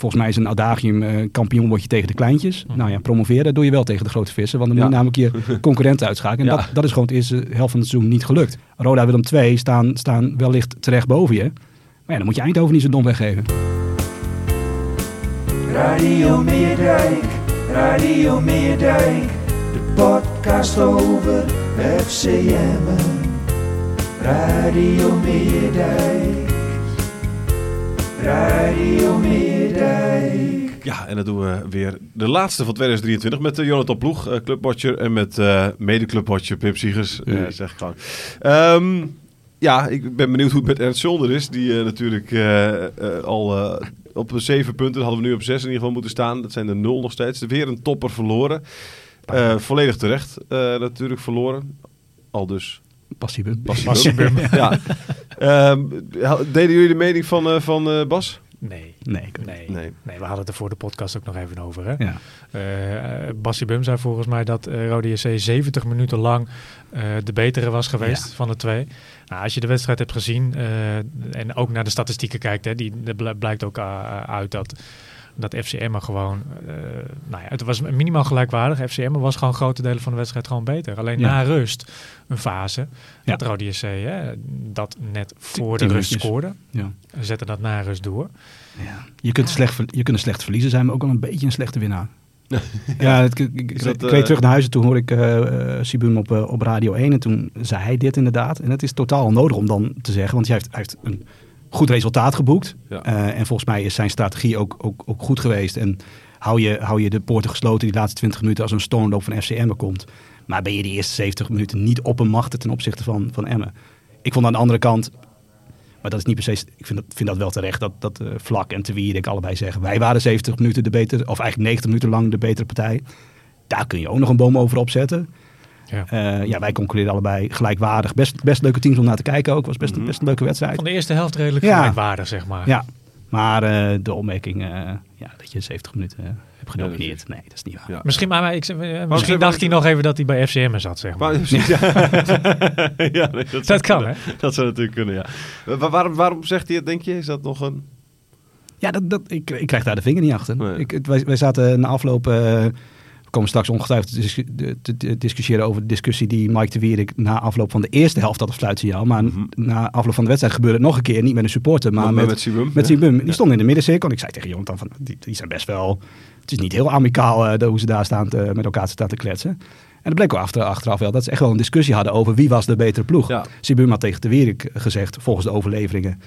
Volgens mij is een adagium uh, kampioen word je tegen de kleintjes. Mhm. Nou ja, promoveren doe je wel tegen de grote vissen. Want dan moet je namelijk je concurrenten uitschakelen. En Ja. dat, dat is gewoon het eerste helft van het seizoen niet gelukt. Roda Willem II staan, staan wellicht terecht boven je. Maar ja, dan moet je Eindhoven niet zo dom weggeven. Radio Meerdijk, Radio Meerdijk, de podcast over FCM. Radio Meerdijk, Radio Meerdijk. Ja, en dat doen we weer de laatste van 2023 met uh, Jonathan Ploeg, eh, clubwatcher, en met eh mede-clubwatcher Pim Siegers, Mm. zeg ik gewoon. Ehm, ja, ik ben benieuwd hoe het met Ernst Zolder is, die natuurlijk al op zeven punten, hadden we nu op zes in ieder geval moeten staan. Dat zijn er nul nog steeds. Weer een topper verloren. Volledig terecht natuurlijk verloren. Al dus. Passieve. Passiebum. ja. Ehm, deden jullie de mening van, eh, van eh, Bas? Nee. Nee, ik- Nee. Nee. nee. we hadden het er voor de podcast ook nog even over. Hè? Ja. Eh, Bassie Bum zei volgens mij dat eh Rode JC 70 minuten lang eh, de betere was geweest Ja. van de twee. Nou, als je de wedstrijd hebt gezien eh, en ook naar de statistieken kijkt, hè, die, er bl- blijkt ook uit dat, dat FCM gewoon, eh, nou ja, het was minimaal gelijkwaardig. FCM was gewoon grote delen van de wedstrijd gewoon beter. Alleen Ja. na rust een fase Ja. dat Rode JC hè, dat net voor de rust scoorde. Ja. En zette dat na rust door. Ja. Je, kunt slecht, je kunt een slecht verliezen zijn, maar ook wel een beetje een slechte winnaar. ja, het, ik, ik, Is dat, ik eh, reed terug naar huis en toen hoorde ik eh eh, Sibum op, op Radio 1 en toen zei hij dit inderdaad. En het is totaal onnodig om dan te zeggen, want hij heeft, hij heeft een goed resultaat geboekt. Ja. Eh, en volgens mij is zijn strategie ook, ook, ook goed geweest. En hou je, hou je de poorten gesloten die laatste 20 minuten als een stormloop van FCM er komt. Maar ben je die eerste 70 minuten niet op een machten ten opzichte van, van Emmen. Ik vond aan de andere kant, maar dat is niet se, ik vind dat, vind dat wel terecht, dat, dat eh, Vlak en Te Wierik allebei zeggen. Wij waren 70 minuten de betere, of eigenlijk 90 minuten lang de betere partij. Daar kun je ook nog een boom over opzetten. Ja. Eh, ja, wij concurreren allebei gelijkwaardig. Best, best leuke teams om naar te kijken ook. Was best, Mhm. best een leuke wedstrijd. Van de eerste helft redelijk Ja. gelijkwaardig, zeg maar. Ja, maar eh, de opmerking eh, ja, dat je 70 minuten hebt genomineerd. Nee, dat is niet waar. Ja. Misschien, maar, maar ik, misschien dacht hij nog even dat hij bij FCM zat, zeg maar. Ja. ja, nee, dat, kan, kunnen. Dat zou natuurlijk kunnen, ja. Wa- waarom, waarom zegt hij het, denk je? Is dat nog een... Ja, dat, dat, ik, ik krijg daar de vinger niet achter. Nee. Ik, wij, wij zaten na afloop... eh, we komen straks ongetwijfeld te, discussiëren over de discussie die Mike de Wierik na afloop van de eerste helft had op fluitsignaal. Maar Mhm. na afloop van de wedstrijd gebeurde het nog een keer. Niet met een supporter, maar Maar met, met Sibum? met Ja. Sibum. Die stond in de middencirkel. En ik zei tegen Jonathan van, die, die zijn best wel... Het is niet heel amicaal de- hoe ze daar staan te- met elkaar staan te kletsen. En dat bleek wel achter, achteraf wel dat ze echt wel een discussie hadden over wie was de betere ploeg. Ja. Sibum had tegen de Wierik gezegd, volgens de overleveringen,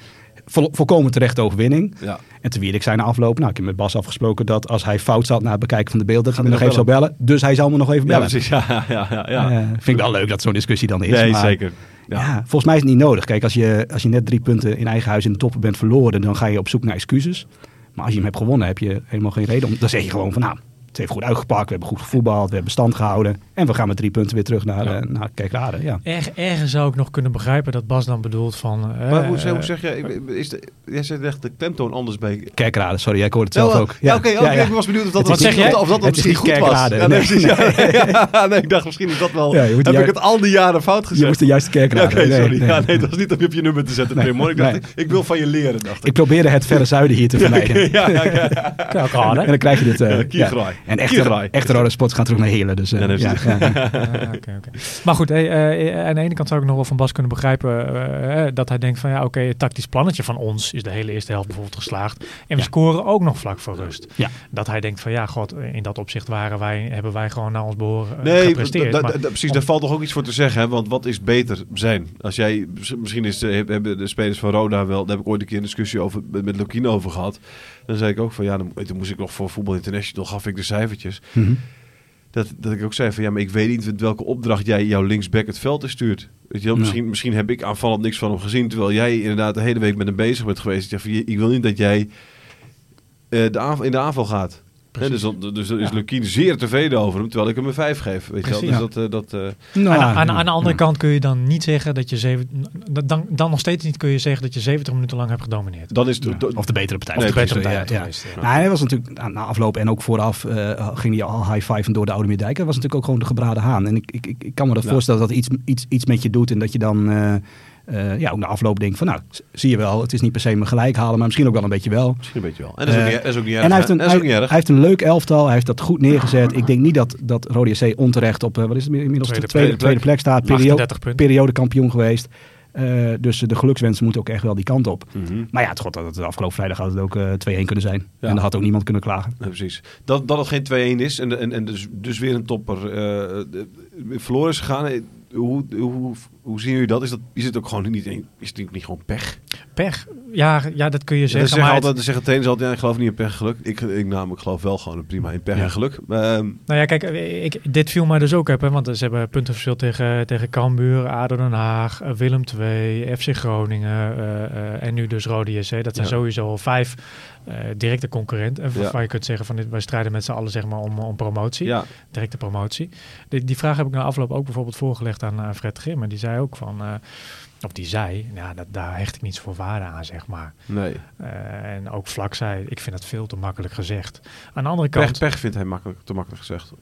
vol, volkomen terechte overwinning. Ja. En te Wierik na afloop, nou ik heb met Bas afgesproken dat als hij fout zat na het bekijken van de beelden, gaat hij nog even zo bellen. Dus hij zal me nog even Ja, bellen. precies. Ja, ja, ja. ja. Eh, vind ik wel leuk dat zo'n discussie dan is. nee, maar, zeker. Ja. Ja. volgens mij is het niet nodig. Kijk, als je, als je net drie punten in eigen huis in de toppen bent verloren, dan ga je op zoek naar excuses. Maar als je hem hebt gewonnen, heb je helemaal geen reden om. Dan zeg je gewoon van nou, het heeft goed uitgepakt, we hebben goed gevoetbald, we hebben stand gehouden. En we gaan met drie punten weer terug naar, Ja. eh, naar Kerkrade. Ja. Erg, ergens zou ik nog kunnen begrijpen dat Bas dan bedoelt van... eh, Maar hoe, hoe eh, zeg je, is de, jij zegt echt de klemtoon anders bij... Kerkrade, sorry, jij hoorde het zelf Ja, ook. Ja, oké, oké, ja, ja. ik was benieuwd of dat, Het is misschien- niet- of, of dat het is misschien niet goed was. Kerkrade. Ja, nee, Nee. precies, ja, ja, nee, ik dacht misschien is dat wel... Je heb ik het al die jaren fout Je gezegd? moest de juiste Ja, Kerkrade. Oké, Nee, sorry. nee. Ja, nee, het was niet om je op je nummer te zetten. Nee, ik dacht, nee. ik wil van je leren, dacht ik. Ik probeerde het verre zuiden hier te vermijden. Ja, ja, ja. Kerkrade. En dan krijg je dit. eh, Kiergraai. En echte, rode spots gaan terug naar Heerlen. Dus, eh, Ja. Ah, oké, oké. Maar goed, hey, eh, aan de ene kant zou ik nog wel van Bas kunnen begrijpen eh, eh, dat hij denkt van ja, oké, het tactisch plannetje van ons is de hele eerste helft bijvoorbeeld geslaagd. En we Ja. scoren ook nog vlak voor rust. Ja. Dat hij denkt van ja, god, in dat opzicht waren wij, hebben wij gewoon naar ons behoren eh, Nee, gepresteerd. da- da- Maar- da- precies, daar valt toch ook iets voor te zeggen. Hè? Want wat is beter zijn? Als jij, misschien is, eh, hebben de spelers van Roda wel, daar heb ik ooit een keer een discussie over, met, met Lokien over gehad. Dan zei ik ook van ja, dan, toen moest ik nog voor Voetbal International, gaf ik de cijfertjes. Mhm. Dat, dat ik ook zei van ja, maar ik weet niet met welke opdracht jij jouw linksback het veld in stuurt. Weet je wel, Ja. misschien, misschien heb ik aanvallend niks van hem gezien, terwijl jij inderdaad de hele week met hem bezig bent geweest. Ik, zeg van, ik wil niet dat jij eh, de aanval, in de aanval gaat. Dus, dus is Lukien zeer tevreden over hem, terwijl ik hem een 5 geef. Weet je wel? Dus dat, eh, dat, eh, Nou, aan, aan, aan de andere ja. kant kun je dan niet zeggen dat je zeven, dan, dan nog steeds niet kun je zeggen dat je 70 minuten lang hebt gedomineerd. dan is do- Of de betere partij. Nee, Of de betere partij ja. Nou, hij was natuurlijk aan- na afloop en ook vooraf eh, ging hij al high-five door de Oude Meerdijk. Dat was natuurlijk ook gewoon de gebraden haan. En ik, ik, ik, ik kan me dat Ja. voorstellen dat iets, iets, iets met je doet en dat je dan eh, eh, ja, ook na afloop denkt van nou, zie je wel, het is niet per se me gelijk halen, maar misschien ook wel een beetje wel. Misschien een beetje wel. En dat is ook niet, dat is ook niet erg. En hij heeft, een, hij, hij heeft leuk elftal, hij heeft dat goed neergezet. Ik denk niet dat, dat Rode onterecht op, eh, wat is het inmiddels, Tweede de tweede, plek. tweede plek staat. Periode, 38 punten. periodekampioen geweest. Eh, dus de gelukswensen moeten ook echt wel die kant op. Mhm. Maar ja, het god, dat het afgelopen vrijdag had het ook eh 2-1 kunnen zijn. Ja. En daar had ook niemand kunnen klagen. Ja, precies. Dat, dat het geen 2-1 is en, en, en dus, dus weer een topper verloren is gegaan. Hoe, hoe, hoe zien jullie dat? Is, dat? is het ook gewoon niet, is het niet gewoon pech? Pech, ja, ja, dat kun je Ja, zeggen. zeggen maar altijd, zeggen trainers altijd, ja, ik geloof niet in pech en geluk. Ik, ik namelijk geloof wel gewoon prima in pech Ja. en geluk. Ehm, Nou ja, kijk, ik, dit viel mij dus ook op, hè, want ze hebben puntenverschil tegen, tegen Cambuur, ADO Den Haag, eh, Willem II, FC Groningen eh, eh, en nu dus Rode JC. Dat zijn Ja. sowieso al vijf directe concurrenten, Ja. waarvan je kunt zeggen van dit, wij strijden met z'n allen zeg maar, om, om promotie, ja, directe promotie. Die, die vraag heb ik na afloop ook bijvoorbeeld voorgelegd aan, aan Fred Grim, en die zei ook van... eh, of die zei, ja, dat, daar hecht ik niet zoveel waarde aan, zeg maar. nee. Eh, en ook vlak zei, ik vind het veel te makkelijk gezegd. Aan de andere kant... Pech, pech vindt hij makkelijk, te makkelijk gezegd.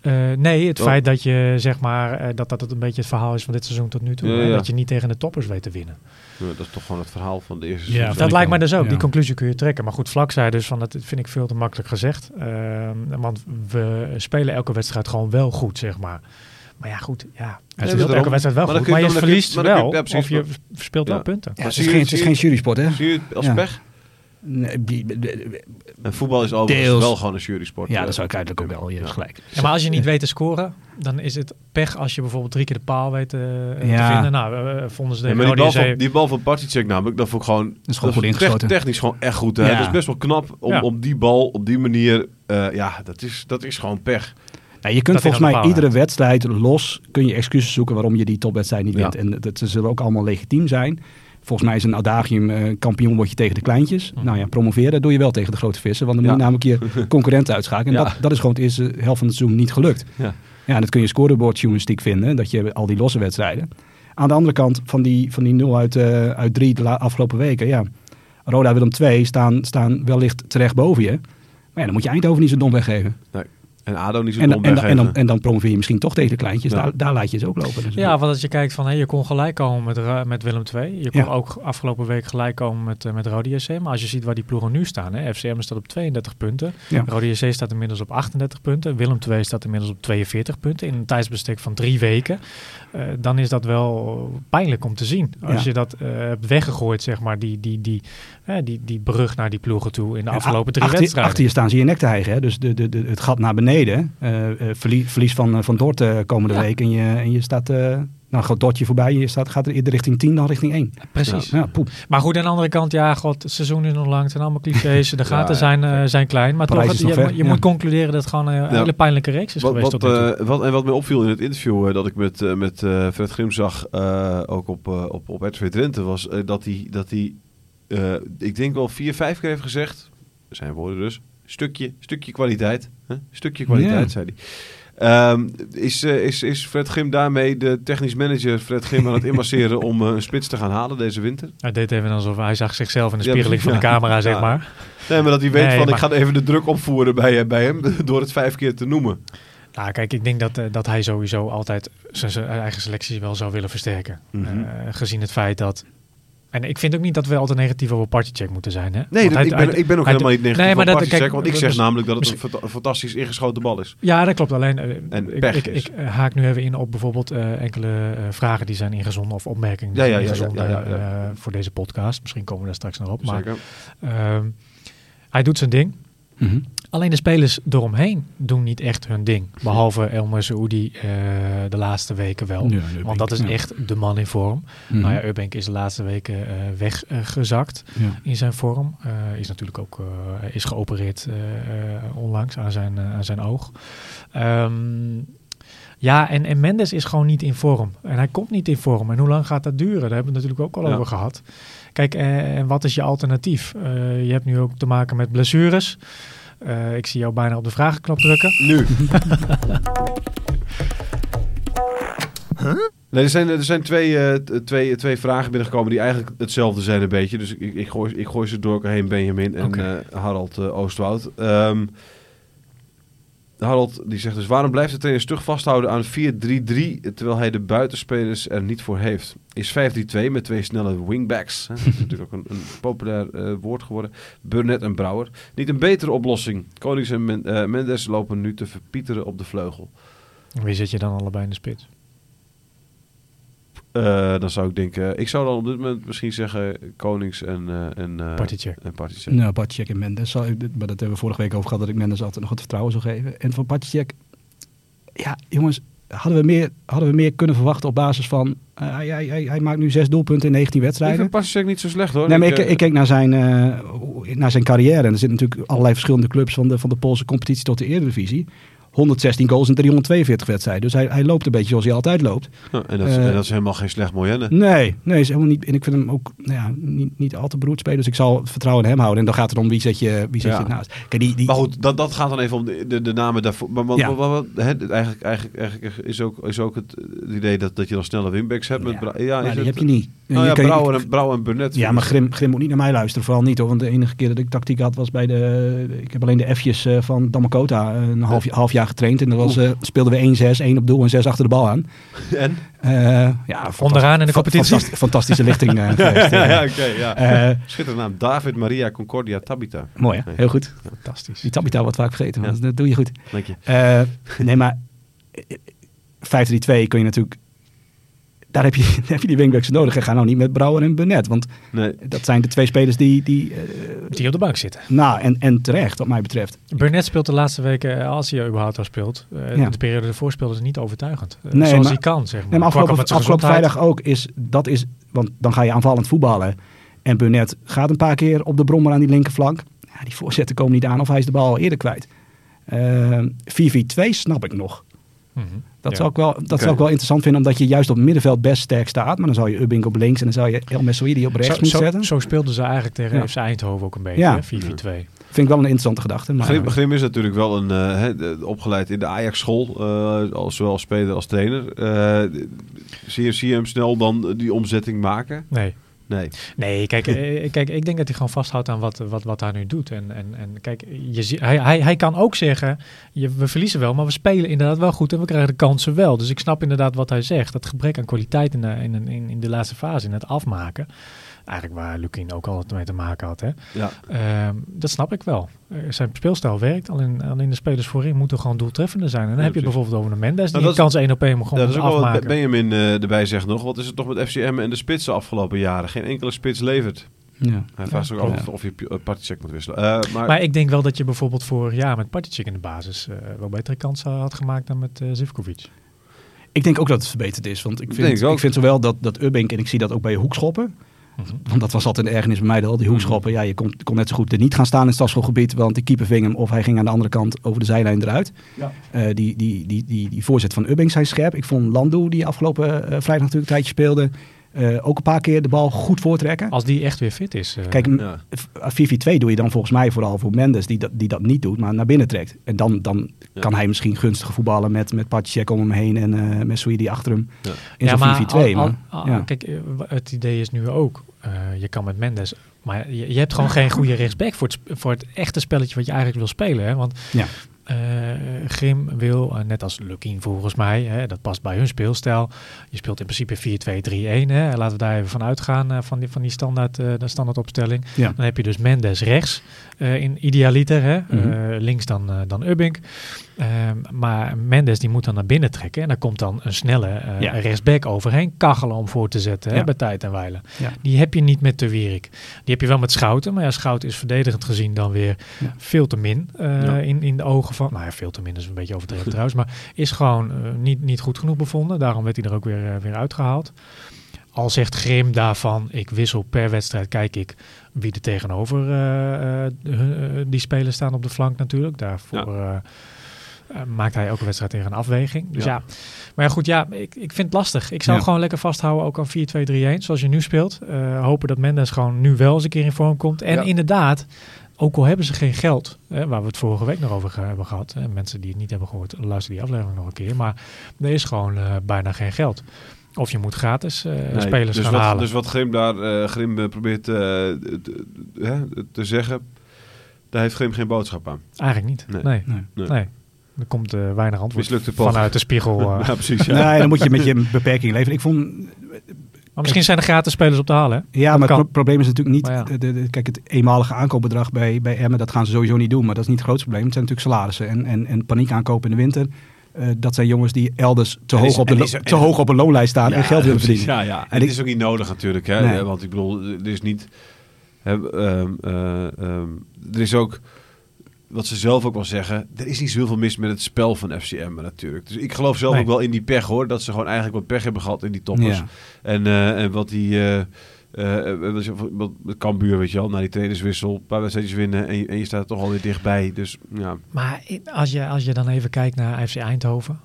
Eh, nee, het Oh. feit dat je zeg maar eh, dat dat het een beetje het verhaal is van dit seizoen tot nu toe. Ja, ja. Dat je niet tegen de toppers weet te winnen. Ja, dat is toch gewoon het verhaal van de eerste Ja, seizoen. dat ik lijkt mij dus ook. Ja. Die conclusie kun je trekken. Maar goed, Vlak zei dus van dat vind ik veel te makkelijk gezegd. Ehm, want we spelen elke wedstrijd gewoon wel goed, zeg maar. Maar ja, goed, ja. Speelt daarom- elke wedstrijd wel maar goed, maar je dan verliest dan je- wel. ja, of je verspeelt Ja. wel punten. Ja, het, is je- geen, het is geen jurysport, hè? Zie je het als Ja. pech? Nee, die- de- de- En voetbal is overigens Deels. wel gewoon een jurysport. ja, Eh, dat zou ik uiterlijk ook wel. Je hebt gelijk. Ja, maar als je niet weet te scoren, dan is het pech als je bijvoorbeeld drie keer de paal weet eh, te vinden. Nou, eh, vonden ze Ja, de maar die bal, van, die bal van Particek namelijk, dat vond ik gewoon... is gewoon goed ingeschoten. technisch gewoon echt goed. Hè? Ja. Dat is best wel knap om, Ja. om die bal op die manier... eh, ja, dat is, dat is gewoon pech. Ja, je kunt Dat volgens mij iedere wedstrijd los kun je excuses zoeken waarom je die topwedstrijd niet Ja. wint. En dat ze zullen ook allemaal legitiem zijn. Volgens mij is een adagium eh, kampioen word je tegen de kleintjes. Mhm. Nou ja, promoveren doe je wel tegen de grote vissen. Want dan Ja. moet je namelijk je concurrenten uitschakelen. En Ja. dat, dat is gewoon het eerste helft van het seizoen niet gelukt. Ja. Ja, en dat kun je scorebordjournalistiek vinden. Dat je al die losse wedstrijden. Aan de andere kant van die, van die 0 uit, eh uit 3 de afgelopen weken. Ja, Roda Willem 2 staan, staan wellicht terecht boven je. Maar ja, dan moet je Eindhoven niet zo dom weggeven. En ADO niet zo En, dom en, dan- en, dan, weggeven. en dan promoveer je misschien toch tegen de kleintjes. Ja. Daar, daar laat je ze ook lopen. Dus Ja, want als je kijkt van hey, je kon gelijk komen met, met Willem II. Je kon Ja. ook afgelopen week gelijk komen met, eh, met Rode JC. Maar als je ziet waar die ploegen nu staan. Hè, FCM staat op 32 punten. Ja. Rode JC staat inmiddels op 38 punten. Willem II staat inmiddels op 42 punten. In een tijdsbestek van drie weken. Eh, dan is dat wel pijnlijk om te zien. Als Ja. je dat eh, hebt weggegooid, zeg maar, die, die, die, die, die brug naar die ploegen toe in de En afgelopen drie achter, wedstrijden. Achter je staan ze je nek te hijgen. Hè? Dus de, de, de, het gat naar beneden. eh, eh, verlie- verlies van, van Dort komende Ja. week. En je, en je staat... eh nou, gaat Dortje voorbij. Je staat, gaat er eerder richting 10 dan richting 1. Precies. Ja, poep. Maar goed, aan de andere kant, ja, god, het seizoen is nog lang. Het zijn allemaal clichés. De gaten ja. zijn, eh, zijn klein. Maar Parijs toch, het- je, ver, je ja. moet concluderen dat het gewoon een hele pijnlijke reeks is Wat, geweest wat, tot eh, wat, en wat mij opviel in het interview eh, dat ik met, met eh, Fred Grim zag, eh, ook op, op, op RTV Drenthe, was dat hij, dat hij eh, ik denk wel vier, vijf keer heeft gezegd, zijn woorden dus, stukje, stukje kwaliteit. Hè? Stukje kwaliteit, Ja. zei hij. Ehm, is, eh, is, is Fred Grim daarmee de technisch manager Fred Grim aan het inmasseren om eh, een spits te gaan halen deze winter? Hij deed even alsof hij zag zichzelf in de Ja, spiegeling van de ja. camera, zeg maar. Nee, maar dat hij weet Nee, van maar- ik ga even de druk opvoeren bij, eh, bij hem door het vijf keer te noemen. Nou, kijk, ik denk dat, dat hij sowieso altijd zijn zijn eigen selectie wel zou willen versterken. Mhm. Gezien het feit dat... En ik vind ook niet dat we altijd negatief over partycheck moeten zijn. Hè? Nee, Want dat- hij- ik, ben, hij- ik ben ook hij- helemaal niet negatief Nee, maar op dat- Partycheck, kijk, want ik zeg namelijk dat het een fantastisch ingeschoten bal is. Ja, dat klopt. Alleen, eh, En ik, pech ik, is. ik eh, haak nu even in op bijvoorbeeld eh, enkele eh, vragen die zijn ingezonden of opmerkingen die Ja, ja, zijn ja, ja, ingezonden ja, ja, ja. eh, voor deze podcast. Misschien komen we daar straks nog op. Maar Zeker. ehm, hij doet zijn ding. Mhm. Alleen de spelers eromheen doen niet echt hun ding. Behalve Elmer Saoudi eh, de laatste weken wel. Ja, Want dat is ja. echt de man in vorm. Mhm. Nou ja, Eubank is de laatste weken eh, weggezakt Ja. in zijn vorm. Eh, is natuurlijk ook is geopereerd onlangs aan zijn, aan zijn oog. Ehm, ja, en, en Mendes is gewoon niet in vorm. En hij komt niet in vorm. En hoe lang gaat dat duren? Daar hebben we het natuurlijk ook al over gehad. Kijk, en wat is je alternatief? Je hebt nu ook te maken met blessures. Eh, ik zie jou bijna op de vragenknop drukken. Nu. Nee, er zijn, er zijn twee, eh, twee, twee vragen binnengekomen die eigenlijk hetzelfde zijn een beetje. Dus ik, ik, gooi, ik gooi ze door elkaar heen, Benjamin en Oké. eh, Harald Oostwoud. Ehm, Harald die zegt dus, waarom blijft de trainer stug vasthouden aan 4-3-3 terwijl hij de buitenspelers er niet voor heeft? Is 5-3-2 met twee snelle wingbacks, dat is natuurlijk ook een, een populair eh, woord geworden, Burnett en Brouwer, niet een betere oplossing? Konings en eh, Mendes lopen nu te verpieteren op de vleugel. Wie zit je dan allebei in de spits? Eh, dan zou ik denken, ik zou dan op dit moment misschien zeggen Konings en eh en eh, Partycheck. en Partycheck. Nou, Patjek en Mendes. Zal ik- Maar dat hebben we vorige week over gehad dat ik Mendes altijd nog het vertrouwen zou geven. En van Patjek, ja jongens, hadden we meer, hadden we meer kunnen verwachten op basis van... hij, hij, hij, maakt nu zes doelpunten in 19 Ik wedstrijden. vind Partycheck niet zo slecht hoor. Nee, maar ik, ik keek naar zijn, naar zijn carrière. En er zitten natuurlijk allerlei verschillende clubs van de, van de Poolse competitie tot de Eredivisie. 116 goals in 342 wedstrijden. Dus hij, hij loopt een beetje zoals hij altijd loopt. ja, en, dat is, eh, en dat is helemaal geen slecht moyenne. Nee, nee, is helemaal niet. En ik vind hem ook nou ja, niet, niet al te beroerd spelen. Dus ik zal vertrouwen in hem houden. En dan gaat het om wie zet je, wie zet Ja. je naast. Kijk, die, die, Maar goed, dat, dat gaat dan even om de, de, de namen daarvoor. Maar, hè, eigenlijk, eigenlijk, eigenlijk is ook, is ook het, het idee dat, dat je dan snelle winbacks hebt. Met Ja, maar die het- heb je niet. Nou ja, Brouwer en, Brouwer en Burnett. Ja, maar Grim, Grim moet niet naar mij luisteren. Vooral niet hoor. Want de enige keer dat ik tactiek had was bij de... Ik heb alleen de F'jes eh, van Damakota een half, half jaar getraind. En dat was, eh, speelden we 1-6, 1 op doel en 6 achter de bal aan. En? Eh, ja, Onderaan in de competitie. fantast- fantastische lichting eh, ja, geweest. ja, oké. ja. Eh, Schitterende naam. David Maria Concordia Tabita. mooi hè? Heel goed. Fantastisch. Die Tabita wordt vaak vergeten. maar Ja. Dat doe je goed. Dank je. Eh, nee, maar eh, 5-3-2 kun je natuurlijk... Daar heb je, daar heb je die wingbacks nodig. En ga nou niet met Brouwer en Burnett. Want Nee. dat zijn de twee spelers die... die eh, Die op de bank zitten. nou, en, en terecht wat mij betreft. Burnett speelt de laatste weken, eh, als hij überhaupt al speelt. eh, Ja. De periode ervoor speelden ze niet overtuigend. Nee, zoals maar- hij kan, zeg maar. Nee, maar afgelopen, afgelopen vrijdag ook is... Dat is want dan ga je aanvallend voetballen. En Burnett gaat een paar keer op de brommer aan die linkerflank. Ja, die voorzetten komen niet aan of hij is de bal al eerder kwijt. Eh 4-4-2 snap ik nog. Mhm. Dat, Ja. zou ik wel, dat zou ik wel interessant vinden, omdat je juist op het middenveld best sterk staat. Maar dan zou je Ubbing op links en dan zou je El Messoudi op rechts Zo, moeten zo, zetten. zo speelden ze eigenlijk tegen Ja. FC Eindhoven ook een beetje, Ja. hè, 4-4-2. Vind ik wel een interessante gedachte. Maar, Grim, Grim is natuurlijk wel een, eh, opgeleid in de Ajax-school, eh, als, zowel als speler als trainer. Eh, zie, je, zie je hem snel dan die omzetting maken? Nee. Nee. Nee, kijk, eh, kijk, ik denk dat hij gewoon vasthoudt aan wat, wat, wat hij nu doet. En, en, en kijk, je, hij, hij, hij kan ook zeggen, we verliezen wel, maar we spelen inderdaad wel goed en we krijgen de kansen wel. Dus ik snap inderdaad wat hij zegt. Dat gebrek aan kwaliteit in de, in, in, in de laatste fase, in het afmaken. Eigenlijk waar Lukien ook altijd mee te maken had. Hè. Ja. Ehm, dat snap ik wel. Eh, zijn speelstijl werkt, alleen, alleen de spelers voorin moeten gewoon doeltreffender zijn. En dan Ja, heb je bijvoorbeeld over de Mendes, die Nou, een dat kans één op één moet Ja, gewoon dat is ook wel wat afmaken. Benjamin eh, erbij zegt nog. Wat is het toch met FCM en de spitsen afgelopen jaren? Geen enkele spits levert. ja. Hij vraagt ook of je uh, partycheck moet wisselen. Eh, maar, Maar ik denk wel dat je bijvoorbeeld vorig jaar met Partycheck in de basis eh, wel betere kansen had gemaakt dan met Zivkovic. Ik denk ook dat het verbeterd is. Want ik vind, ik vind zowel dat, dat Ubbing, en ik zie dat ook bij hoekschoppen. Mhm. Want dat was altijd een ergernis bij mij. Al die hoekschoppen. Ja, je kon, kon net zo goed er niet gaan staan in het stadschoolgebied. Want de keeper ving hem of hij ging aan de andere kant over de zijlijn eruit. Ja. Eh, die, die, die, die, die voorzet van Ubbing zijn scherp. Ik vond Landu, die afgelopen eh, vrijdag natuurlijk een tijdje speelde... eh, ook een paar keer de bal goed voortrekken. Als die echt weer fit is. eh, Kijk, m- ja. f- 4-4-2 doe je dan volgens mij vooral voor Mendes, die dat, die dat niet doet, maar naar binnen trekt. En dan, dan Ja. kan hij misschien gunstige voetballen met, met Patjek om hem heen en eh met Soei die achter hem Ja. in zo'n 4-4-2. al- al- maar, al- ja. Kijk, eh, het idee is nu ook, eh, je kan met Mendes, maar je, je hebt gewoon geen goede rechtsback voor het, voor het echte spelletje wat je eigenlijk wil spelen. Hè? Want Ja. Eh, Grim wil, eh, net als Lukien volgens mij, hè, dat past bij hun speelstijl. Je speelt in principe 4-2-3-1. Hè? Laten we daar even van uitgaan, eh, van die, van die standaard, de standaard opstelling. Ja. Dan heb je dus Mendes rechts in idealiter, hè? Mhm. Links dan, dan Ubbink. Ehm, maar Mendes die moet dan naar binnen trekken en daar komt dan een snelle Ja. rechtsback overheen kachelen om voor te zetten hè, bij tijd en wijlen. Ja. Die heb je niet met Te Wierik. Die heb je wel met Schouten, maar ja, Schouten is verdedigend gezien dan weer veel te min in, in de ogen van, nou ja, veel te min is een beetje overdreven trouwens, maar is gewoon eh, niet, niet goed genoeg bevonden. Daarom werd hij er ook weer, eh, weer uitgehaald. Al zegt Grim daarvan, ik wissel per wedstrijd, kijk ik wie er tegenover eh, die spelers staan op de flank natuurlijk. Daarvoor maakt hij elke wedstrijd tegen een afweging. Dus ja, Ja. maar ja, goed, ja, ik, ik vind het lastig. Ik zou Ja. gewoon lekker vasthouden ook aan 4-2-3-1, zoals je nu speelt. Hopen dat Mendes gewoon nu wel eens een keer in vorm komt. En Ja. inderdaad, ook al hebben ze geen geld, hè, waar we het vorige week nog over hebben gehad. Hè, mensen die het niet hebben gehoord, luister die aflevering nog een keer. Maar er is gewoon eh, bijna geen geld. Of je moet gratis eh, Nee, spelers dus gaan wat, halen. Dus wat Grim daar eh, Grim, probeert eh, te, hè, te zeggen, daar heeft Grim geen boodschap aan. Eigenlijk niet. Nee. Nee. Nee. Nee. Nee. Er komt eh, weinig antwoord vanuit de spiegel. Ja, precies. Ja. Nee, dan moet je met je beperking leven. Ik vond, Maar misschien zijn er gratis spelers op te halen. Hè? ja, maar het kan. probleem is natuurlijk niet... Ja. de, kijk, het eenmalige aankoopbedrag bij, bij Emmen, dat gaan ze sowieso niet doen. Maar dat is niet het grootste probleem. Het zijn natuurlijk salarissen en, en, en paniek aankopen in de winter. Eh, dat zijn jongens die elders te, hoog is- op, de is- te hoog op een loonlijst staan en geld willen verdienen. Ja, ja. En ik- is ook niet nodig natuurlijk. Hè? Nee. Eh, Want ik bedoel, er is niet... Hè, ehm, eh, ehm, er is ook... Wat ze zelf ook wel zeggen, er is niet zoveel mis met het spel van FCM natuurlijk. Dus ik geloof zelf Nee. ook wel in die pech hoor. Dat ze gewoon eigenlijk wat pech hebben gehad in die toppers. Ja. En, eh, en wat die... eh eh, wat Cambuur, weet je wel, na die trainerswissel, een paar wedstrijdjes winnen en je, en je staat er toch alweer dichtbij. Dus ja, Maar als je, als je dan even kijkt naar FC Eindhoven.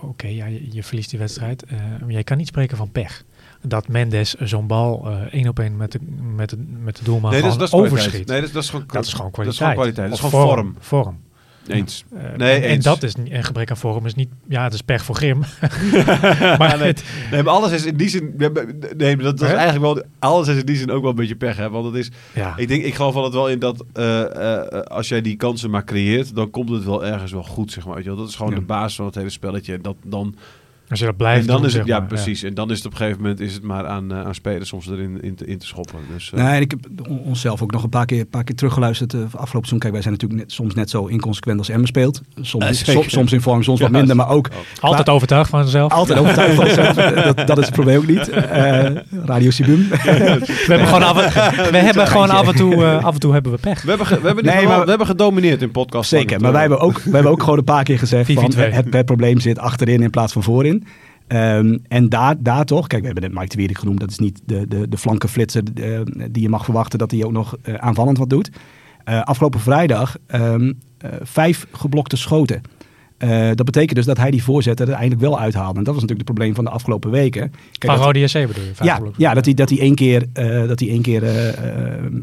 Oké, ja, je, je verliest die wedstrijd. maar je kan niet spreken van pech. Dat Mendes zo'n bal eh, één op één met de, met de, met de doelman nee, dat is, gewoon dat is kwaliteit. overschiet. Nee, dat is, dat is gewoon, dat is gewoon Dat is kwaliteit. gewoon kwaliteit. Dat is gewoon vorm. Vorm. Eens. Eh, Nee, en, en eens. dat is niet, een gebrek aan vorm is niet... Ja, het is pech voor Grim. maar maar nee, het, nee, maar alles is in die zin. Nee, maar dat, dat is eigenlijk wel. Alles is in die zin ook wel een beetje pech. Hè? Want het is. ja. Ik, denk, ik geloof altijd wel in dat. eh, als jij die kansen maar creëert. dan komt het wel ergens wel goed. Zeg maar, weet je wel. Dat is gewoon Ja. de basis van het hele spelletje. En Dat, dan, als je dat blijft en dan doen, is het. zeg Ja, maar, precies. En dan is het op een gegeven moment. is het maar aan, eh, aan spelers soms erin in te, in te schoppen. Dus, eh, Nee, ik heb on- onszelf ook nog een paar keer, paar keer teruggeluisterd. eh, afgelopen seizoen, kijk, wij zijn natuurlijk net, soms net zo inconsequent als Emmen speelt. Soms, soms, soms in vorm, soms wat minder. Maar ook Altijd overtuigd van zichzelf. altijd overtuigd van onszelf. dat, dat is het probleem ook niet. Eh, Radio Sibum. We hebben gewoon af, en- we hebben gewoon af en toe, af en toe hebben we pech. we, hebben ge- we, hebben Nee, maar- we hebben gedomineerd in podcast. Zeker, maar wij hebben, ook, wij hebben ook gewoon een paar keer gezegd van 4-4-2. het, het probleem zit achterin in plaats van voorin. Ehm, en daar, daar toch, kijk, we hebben net Mike de Wierik genoemd. Dat is niet de, de, de flanke flitser eh, die je mag verwachten dat hij ook nog eh, aanvallend wat doet. Eh, afgelopen vrijdag ehm, eh, vijf geblokte schoten. Eh, dat betekent dus dat hij die voorzet er uiteindelijk wel uithaalde. En dat was natuurlijk het probleem van de afgelopen weken. Kijk, Van dat- Rode SC bedoel je? ja, ja, dat hij, dat hij één keer, eh, dat hij één keer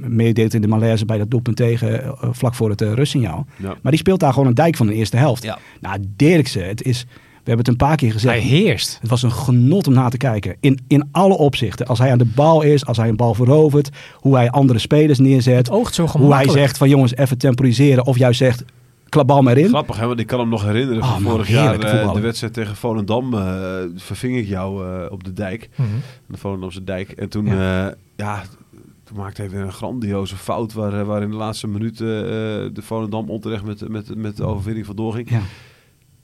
meedeed in de malaise bij dat doelpunt tegen, vlak voor het uh, rustsignaal. Ja. Maar die speelt daar gewoon een dijk van de eerste helft. Ja. Nou, Dirkse, het is, hebben het een paar keer gezegd. Hij heerst. Het was een genot om naar te kijken. In, in alle opzichten. Als hij aan de bal is, als hij een bal verovert, hoe hij andere spelers neerzet. Het oogt zo Hoe hij zegt van jongens, even temporiseren. Of juist zegt, klap bal maar in. Grappig, hè? Want ik kan hem nog herinneren Oh, van man, vorig jaar. eh, voetballen. de wedstrijd tegen Volendam. eh verving ik jou eh, op de dijk. Mhm. de Volendamse dijk. En toen, Ja. ja, ja toen maakte hij weer een grandioze fout. Waar, waar in de laatste minuten eh, de Volendam onterecht met, met, met de overwinning vandoor ging. Ja.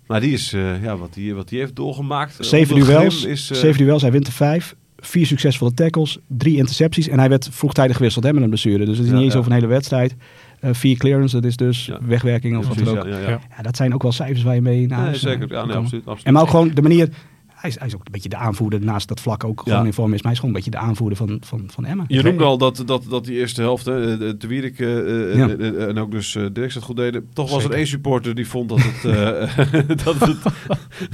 Maar die is, eh, ja, wat die, wat die heeft doorgemaakt. eh, Zeven duels, Is, eh, zeven duels, hij wint er vijf. Vier succesvolle tackles, drie intercepties. En hij werd vroegtijdig gewisseld hè, met een blessure. Dus het is Ja, niet eens over een hele wedstrijd. Vier clearance, dat is dus Ja. wegwerking of ja, wat dan ook. ja, dat zijn ook wel cijfers waar je mee naar Nee, huis, zeker. Ja, nee, absoluut, absoluut. En maar ook gewoon de manier... Hij is, hij is ook een beetje de aanvoerder, naast dat vlak ook gewoon Ja. in vorm is. Maar hij is gewoon een beetje de aanvoerder van, van, van Emma. Je noemde al dat, dat, dat die eerste helft, hè, de de Wierik eh, eh, Ja. eh, eh, en ook dus uh, Dirk het goed deden. Toch was er één supporter die vond dat het, eh, dat het,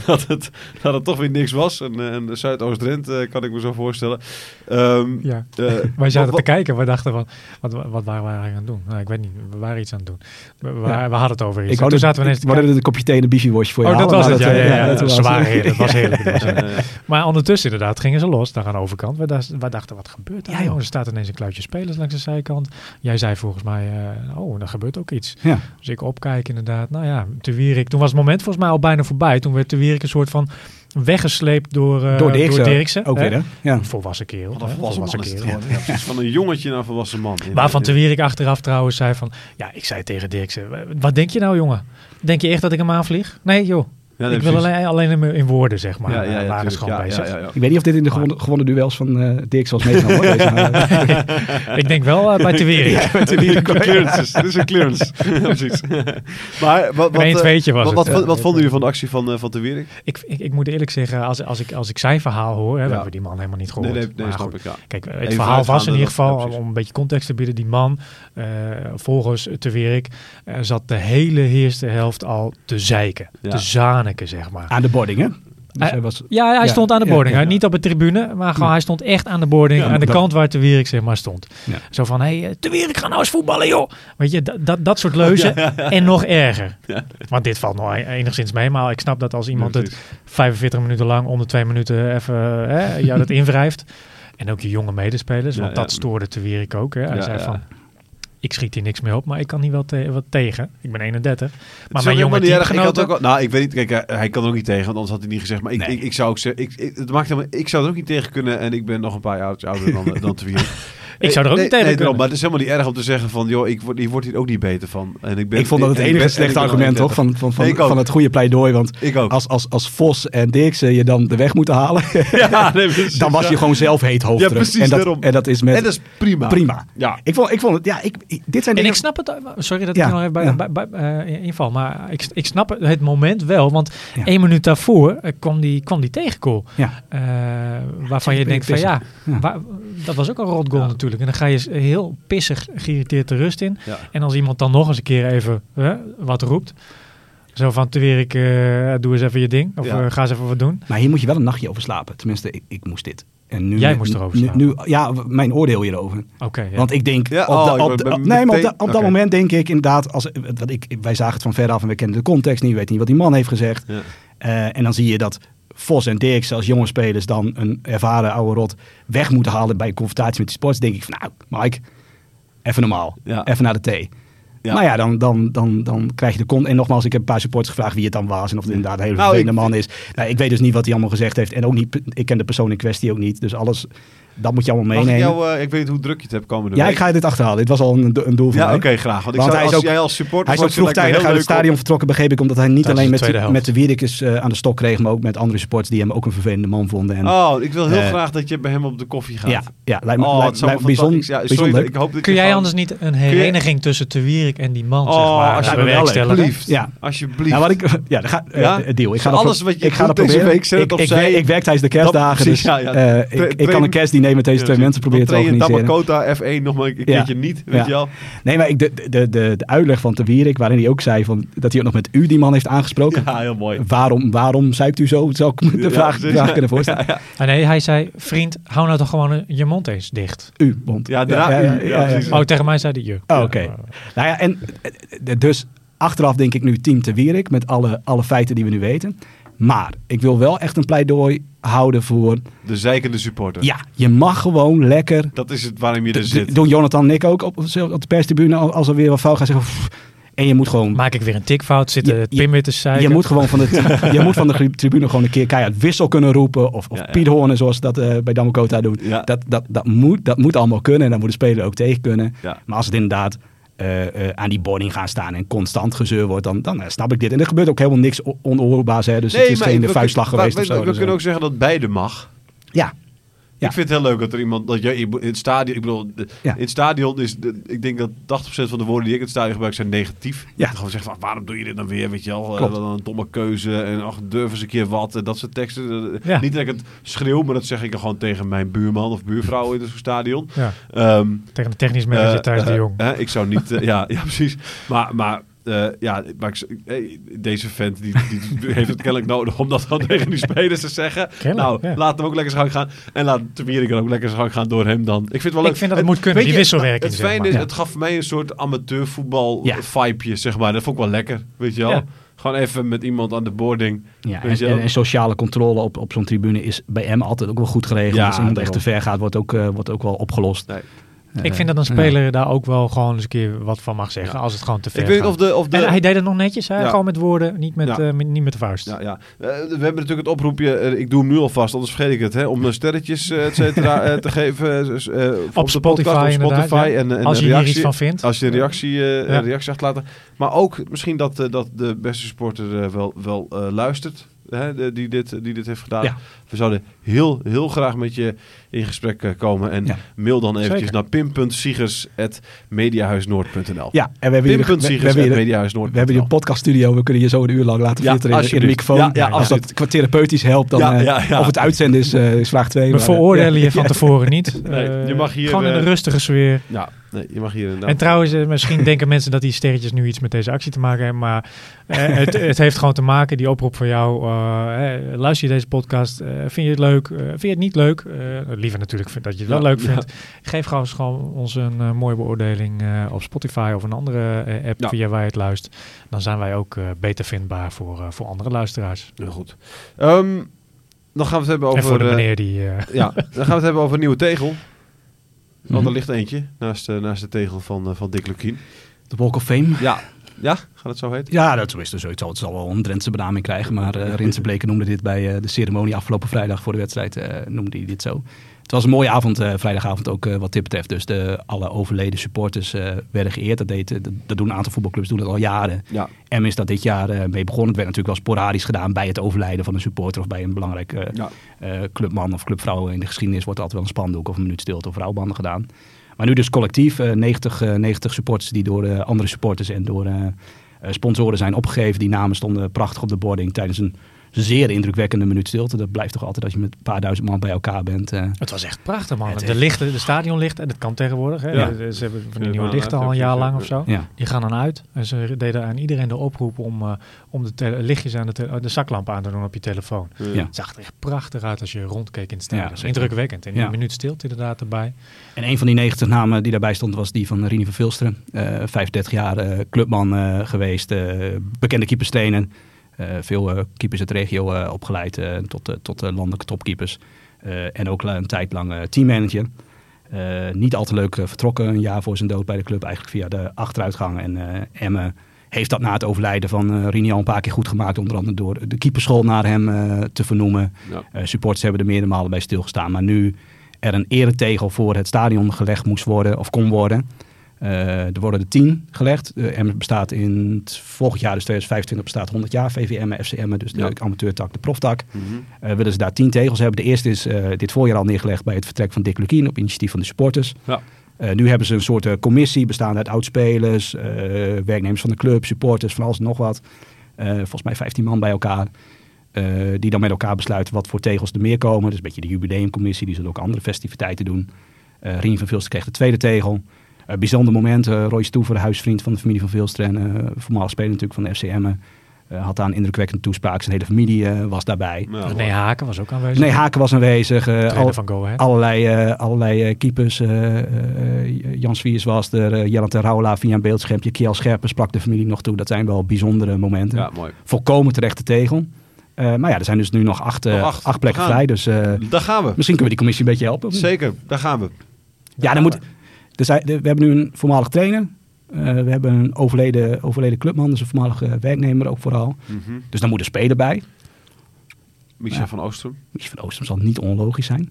dat het, dat het toch weer niks was. En, eh, en Zuidoost-Drenthe eh, kan ik me zo voorstellen. Ehm, Ja. eh, Wij wat- zaten te wat- kijken. We dachten van, wat, wat waren we eigenlijk aan het doen? Nou, ik weet niet. We waren iets aan het doen. We, we, Ja. we hadden het over iets. Ik En wou toen zaten we ineens te dat een kopje thee en een voor je Oh, dat was maar het. Ja, eh, ja, ja. dat Ze was- heerlijk. Dat was heerlijk. Maar ondertussen inderdaad gingen ze los daar aan de overkant. We, dachten- wij dachten, wat gebeurt er? Ja, joh. Er staat ineens een kluitje spelers langs de zijkant. Jij zei volgens mij, eh, oh, er gebeurt ook iets. Ja. Dus ik opkijk inderdaad. Nou ja, Te Wierik. Toen was het moment volgens mij al bijna voorbij. Toen werd Te Wierik een soort van weggesleept door, eh Door Dirkse. Dirkse, Ook hè? weer, hè? Ja. Een volwassen kerel. Wat een volwassen kerel. geworden. Ja, precies. Van een jongetje naar een volwassen man. Waarvan Te Wierik achteraf trouwens zei van... Ja, ik zei tegen Dirkse, wat denk je nou jongen? Denk je echt dat ik hem aanvlieg? Nee joh, Ja, nee, ik wil alleen, alleen in, in woorden zeg maar. Ja, ja, Ja, ja, Ja, ja, ja, ja. Ik weet niet of dit in de gewonnen, gewonnen duels van eh Dirk zoals meegenomen wordt. maar- Ik denk wel eh, bij Te Wierik. clearances. Dit is een clearance. Ja, precies. maar wat, wat, eh, tweetje was wat, het. wat, Ja. wat vonden jullie van de actie van, eh, van? Ik, ik, ik moet eerlijk zeggen, als, als, ik, als ik zijn verhaal hoor... Hè, we Ja. hebben die man helemaal niet gehoord. Nee, nee, nee Maar snap goed, ik. Ja. Kijk, het Even verhaal was in ieder ja, geval, om een beetje context te bieden, die man, eh, volgens Te Wierik, eh, zat de hele eerste helft al te zeiken, Ja. te zeg maar. Aan de boarding, hè? Dus Hij- was, Ja, hij Ja, stond aan de boarding. ja. Niet op de tribune, maar gewoon hij stond echt aan de boarding. Aan de dat- kant waar de Wierik zeg maar stond. Zo van, hé, hey, de Wierik, ga nou eens voetballen, joh. Weet je, dat, dat, dat soort leuzen. En nog erger. Want dit valt nog enigszins mee. Maar ik snap dat als iemand het precies. 45 minuten lang om de twee minuten even hè, jou dat invrijft. En ook je jonge medespelers, want dat stoorde de Wierik ook. Hè. Hij zei van, ik schiet hier niks mee op, maar ik kan hier wel te- wat tegen. Ik ben 31. Het Maar mijn jonge erg. Ik ook al, nou, ik weet niet. Kijk, hij, hij kan er ook niet tegen, want anders had hij niet gezegd. Maar ik, Nee. ik, ik zou ook zeggen, ik, ik, het maakt helemaal, ik zou er ook niet tegen kunnen. En ik ben nog een paar jaar ouder dan, dan te. Ik zou er ook nee, niet tegen nee, kunnen. daarom, Maar het is helemaal niet erg om te zeggen van, joh, ik word, ik word hier ook niet beter van. En ik, ben, ik vond dat het enige slechte argument toch, 31. van, van, van, van het goede pleidooi. Want Ik ook. als, als, als Vos en Dirksen je dan de weg moeten halen, ja, nee, precies, dan was ja. je gewoon zelf heet hoofdrug. Ja, precies, en dat, daarom. En dat is met En dat is prima. prima. Ja. Ik vond, ik vond het, ja, ik, dit zijn En ik snap het, eh, sorry dat Ja, ik er nog even bij, ja. bij, bij, eh, inval, maar ik, ik snap het, het moment wel, want Ja. één minuut daarvoor eh, kwam die, kwam die. Ja. Eh, waarvan je denkt van ja, dat was ook een rotgoal natuurlijk. En dan ga je heel pissig, geïrriteerd de rust in. Ja. En als iemand dan nog eens een keer even hè, wat roept, zo van te weer ik eh, doe eens even je ding, of Ja. eh, ga eens even wat doen. Maar hier moet je wel een nachtje over slapen. Tenminste, ik, ik moest dit. En nu, Jij moest erover nu, slapen. nu, Ja, mijn oordeel hierover. Oké, ja. Want ik denk, Ja, op, de- de- nee, maar dat moment denk ik inderdaad, als, wat ik, wij zagen het van ver af en we kennen de context niet, we weten niet wat die man heeft gezegd. Ja. Eh, en dan zie je dat Vos en Dirks als jonge spelers dan een ervaren oude rot weg moeten halen bij een confrontatie met die sports. denk ik van nou, Mike, even normaal. Ja. Even naar de thee. Ja. Nou ja, dan, dan, dan, dan krijg je de kont. En nogmaals, ik heb een paar supporters gevraagd wie het dan was. En of het inderdaad een hele Nou, vervelende man is. Nou, ik weet dus niet wat hij allemaal gezegd heeft. En ook niet, ik ken de persoon in kwestie ook niet. Dus alles, dat moet je allemaal Mag ik meenemen. jou, eh, ik weet niet hoe druk je het hebt komende ja, week. ik ga dit achterhalen. Dit was al een, een doel van Ja, mij. oké, graag. Want, ik Want zou, hij is als ook- jij als supporter... Hij is ook vroegtijdig uit het stadion vertrokken, begreep ik. Omdat hij niet Tijdens alleen de met, de- met de Wierikes eh, aan de stok kreeg. Maar ook met andere supporters die hem ook een vervelende man vonden. En, Oh, ik wil heel Eh, graag dat je bij hem op de koffie gaat. ja, ja, lijkt me, Oh, lijkt, lijkt me bijzonder, ja, sorry, bijzonder. ik hoop dat Kun jij anders niet een hereniging tussen Te Wierik en die man, zeg Oh, maar, alsjeblieft. Ja. Alsjeblieft. Nou, ja, dan ga, Ja? het deal. Ik ga dat alles pro- wat je ik ga doet dat deze proberen. week, zet het ik, werk, ik werk tijdens de kerstdagen, dus ja, ja. eh, ik, kan een kerstdiner met deze twee mensen proberen te organiseren. Tabakota F1 nog maar een keertje niet, weet Ja. je wel. Nee, maar ik, de, de, de, de uitleg van Te Wierik, waarin hij ook zei van, dat hij ook nog met u die man heeft aangesproken. Ja, heel mooi. Waarom, waarom zuipt u zo? Zou ik me de Ja, vraag, precies. vraag kunnen voorstellen? Ja, ja. Ah, nee, hij zei, vriend, hou nou toch gewoon eh, je mond eens dicht. U, bond. Ja. Oh, tegen mij zei hij je. Oh, oké. Nou ja, en eh, eh, dus achteraf denk ik nu team Te Wierik met alle, alle feiten die we nu weten. Maar ik wil wel echt een pleidooi houden voor, De zeikende supporter. ja, je mag gewoon lekker Dat is het waarom je er zit. Doen Jonathan en ik ook op, op de perstribune al- als er weer wat fout gaat zeggen. "Pff." En je moet gewoon. Maak ik weer een tikfout, zit Je- het je- Pim weer te zeiken. je moet gewoon van de, je moet van de tribune gewoon een keer keihard wissel kunnen roepen. Of, of Ja, ja. Piet Hoornen, zoals ze dat eh, bij Damakota doen. Ja. Dat, dat, dat, moet, dat moet allemaal kunnen. En dan moet de speler ook tegen kunnen. Ja. Maar als het inderdaad aan die boarding gaan staan en constant gezeur wordt, dan, dan eh, snap ik dit. En er gebeurt ook helemaal niks on- onoorbaars. Hè, dus het is geen vuistslag we- geweest we, of zo. We, kunnen eh, ook zeggen dat beide mag. Ja. Ja. Ik vind het heel leuk dat er iemand, dat jij in het stadion, ik bedoel, Ja. in het stadion is, de, ik denk dat 80% van de woorden die ik in het stadion gebruik zijn negatief. Ja. Gewoon zeggen van, waarom doe je dit dan weer, weet je wel, Eh, Klopt. wat een domme keuze en ach, durf eens een keer wat en dat soort teksten. Eh, Ja. Niet dat ik het schreeuw, maar dat zeg ik dan gewoon tegen mijn buurman of buurvrouw in het stadion. Ja, Ehm, tegen de technisch manager eh, Thijs de eh, Jong. hè, ik zou niet, eh, ja, ja, precies. Maar, maar eh, ja, maar ik, deze vent die, die heeft het kennelijk nodig om dat gewoon tegen die spelers te zeggen. Kennelijk, nou, ja. laat hem ook lekker zijn gang gaan. En laat de Wierik ook lekker zijn gang gaan door hem dan. Ik vind het wel leuk. Ik vind dat het moet kunnen, die wisselwerking, Het maar. is, Ja. het gaf mij een soort amateurvoetbal Ja. vibeje, zeg maar. Dat vond ik wel lekker, weet je wel. Ja. Gewoon even met iemand aan de boarding. Ja, en, wel? en, en sociale controle op, op zo'n tribune is bij hem altijd ook wel goed geregeld. Als iemand echt te ver gaat, wordt ook, eh, wordt ook wel opgelost. Nee. Ik vind dat een speler daar ook wel gewoon eens een keer wat van mag zeggen. Als het gewoon te ver Ik weet gaat. of de... Of de En hij deed het nog netjes, hè? Gewoon met woorden, niet met, eh, met- niet met de vuist. Ja, ja. Eh, we hebben natuurlijk het oproepje, eh, ik doe hem nu alvast, anders vergeet ik het, hè, om sterretjes et cetera, te geven op, de Spotify podcast, op Spotify. En, en Als je hier reactie, iets van vindt. Als je een reactie, reactie achterlaten. Maar ook misschien dat, dat de beste supporter wel, wel luistert, hè, die, dit, die dit heeft gedaan. Ja. We zouden heel, heel graag met je in gesprek eh, komen. En Ja. mail dan eventjes Zeker. naar pim.siegers.mediahuisnoord.nl Ja, en we hebben hier, we, we hebben hier, we hebben hier een podcaststudio. We kunnen je zo een uur lang laten Ja, filteren in, in de microfoon. Ja, ja, Als absoluut. dat qua therapeutisch helpt, dan Ja, eh, ja, ja. of het uitzenden is, eh, is vraag 2. We veroordelen je van tevoren niet. Nee, je mag hier, Gewoon in een rustige sfeer. Ja, Nee, je mag hier inderdaad... En trouwens, eh, misschien denken mensen dat die sterretjes nu iets met deze actie te maken hebben. Maar eh, het, het heeft gewoon te maken, die oproep van jou. eh, luister je deze podcast? vind je het leuk? Vind je het niet leuk? Liever natuurlijk vind dat je het wel Ja, leuk ja. vindt. Geef gewoon, gewoon ons een mooie beoordeling op Spotify of een andere app Ja. via waar je het luistert. Dan zijn wij ook beter vindbaar voor, voor andere luisteraars. Heel goed. Ehm, dan gaan we het hebben over... en voor de meneer die... Ja, dan gaan we het hebben over een nieuwe tegel. Want Mhm. er ligt eentje naast, eh, naast de tegel van, eh, van Dick Lukien. De Walk of Fame. Ja. Ja, gaat het zo heten? Ja, dat is het zo. Het zal, wel een Drentse benaming krijgen. Maar eh Rinse Bleken noemde dit bij de ceremonie afgelopen vrijdag voor de wedstrijd. noemde hij dit zo. Het was een mooie avond, eh, vrijdagavond ook eh, wat dit betreft. Dus de, alle overleden supporters eh, werden geëerd. Dat, deed, dat, dat doen een aantal voetbalclubs doen dat al jaren. Ja. M is dat dit jaar mee begonnen. Het werd natuurlijk wel sporadisch gedaan bij het overlijden van een supporter of bij een belangrijk Ja. eh, clubman of clubvrouw in de geschiedenis wordt altijd wel een spandoek of een minuut stilte of rouwbanden gedaan. Maar nu dus collectief, eh 90, eh, 90 supporters die door andere supporters en door sponsoren zijn opgegeven. Die namen stonden prachtig op de boarding tijdens een zeer indrukwekkende minuut stilte. Dat blijft toch altijd als je met een paar duizend man bij elkaar bent. eh, Het was echt prachtig, man. Het de lichten, de stadionlichten, en dat kan tegenwoordig. Hè. Ja. Ze hebben van die nieuwe lichten al een jaar ja. lang of zo. ja. Die gaan dan uit. En ze deden aan iedereen de oproep om, eh, om de tele- lichtjes aan de, de zaklamp aan te doen op je telefoon. Ja. Ja. Het zag er echt prachtig uit als je rondkeek in het Ja, stadion. Indrukwekkend. En minuut stilte inderdaad erbij. En een van die 90 namen die daarbij stond was die van Rini van Vilsteren. Eh 35 jaar eh, clubman eh, geweest, eh, bekende keeperstrainer. Eh, veel eh, keepers uit de regio eh, opgeleid tot, tot landelijke topkeepers. En ook een tijd lang teammanager. Niet al te leuk vertrokken, een jaar voor zijn dood bij de club. Eigenlijk via de achteruitgang. En Emme heeft dat na het overlijden van eh Rini al een paar keer goed gemaakt. Onder andere door de keeperschool naar hem te vernoemen. Ja. Supporters hebben er meerdere malen bij stilgestaan. Maar nu er een eretegel voor het stadion gelegd moest worden, of kon worden. Eh, er worden er tien gelegd. Uh, bestaat in het volgend jaar, dus 2025, bestaat 100 jaar. VVM, FCM, dus de Ja. amateurtak, de proftak. Eh, willen ze daar tien tegels hebben. De eerste is eh, dit voorjaar al neergelegd bij het vertrek van Dick Lukien op initiatief van de supporters. Ja. Nu hebben ze een soort commissie bestaande uit oudspelers, werknemers van de club, supporters, van alles en nog wat. Volgens mij 15 man bij elkaar. die dan met elkaar besluiten wat voor tegels er meer komen. Dus een beetje de jubileumcommissie, die zullen ook andere festiviteiten doen. Rien van Vilster kreeg de tweede tegel. Eh, bijzonder moment, eh Roy Stoever, huisvriend van de familie van Vilster en eh voormalig speler natuurlijk van de FCM. eh, had daar een indrukwekkende toespraak. Zijn hele familie was daarbij. Ja, nee, Haken was ook aanwezig. Nee, Haken was aanwezig. eh, Trainer al- van Go Ahead. allerlei, eh, allerlei keepers. eh, eh, Jan Swiers was er. Uh, Jellent Raula via een beeldschermpje. Kiel Scherpen sprak de familie nog toe. Dat zijn wel bijzondere momenten. Ja, mooi. Volkomen terechte tegel. Eh, maar ja, er zijn dus nu nog acht, Nog acht. acht plekken vrij. Dus eh, Daar gaan we. misschien kunnen we die commissie een beetje helpen. of niet? Zeker, daar gaan we. Ja, dan moet, zijn, er- we hebben nu een voormalig trainer. Eh, we hebben een overleden, overleden clubman. Dus een voormalige werknemer ook vooral. Mhm. Dus dan moet een speler bij. Michel Ja. van Oostrum. Michel van Oostrum zal niet onlogisch zijn. Het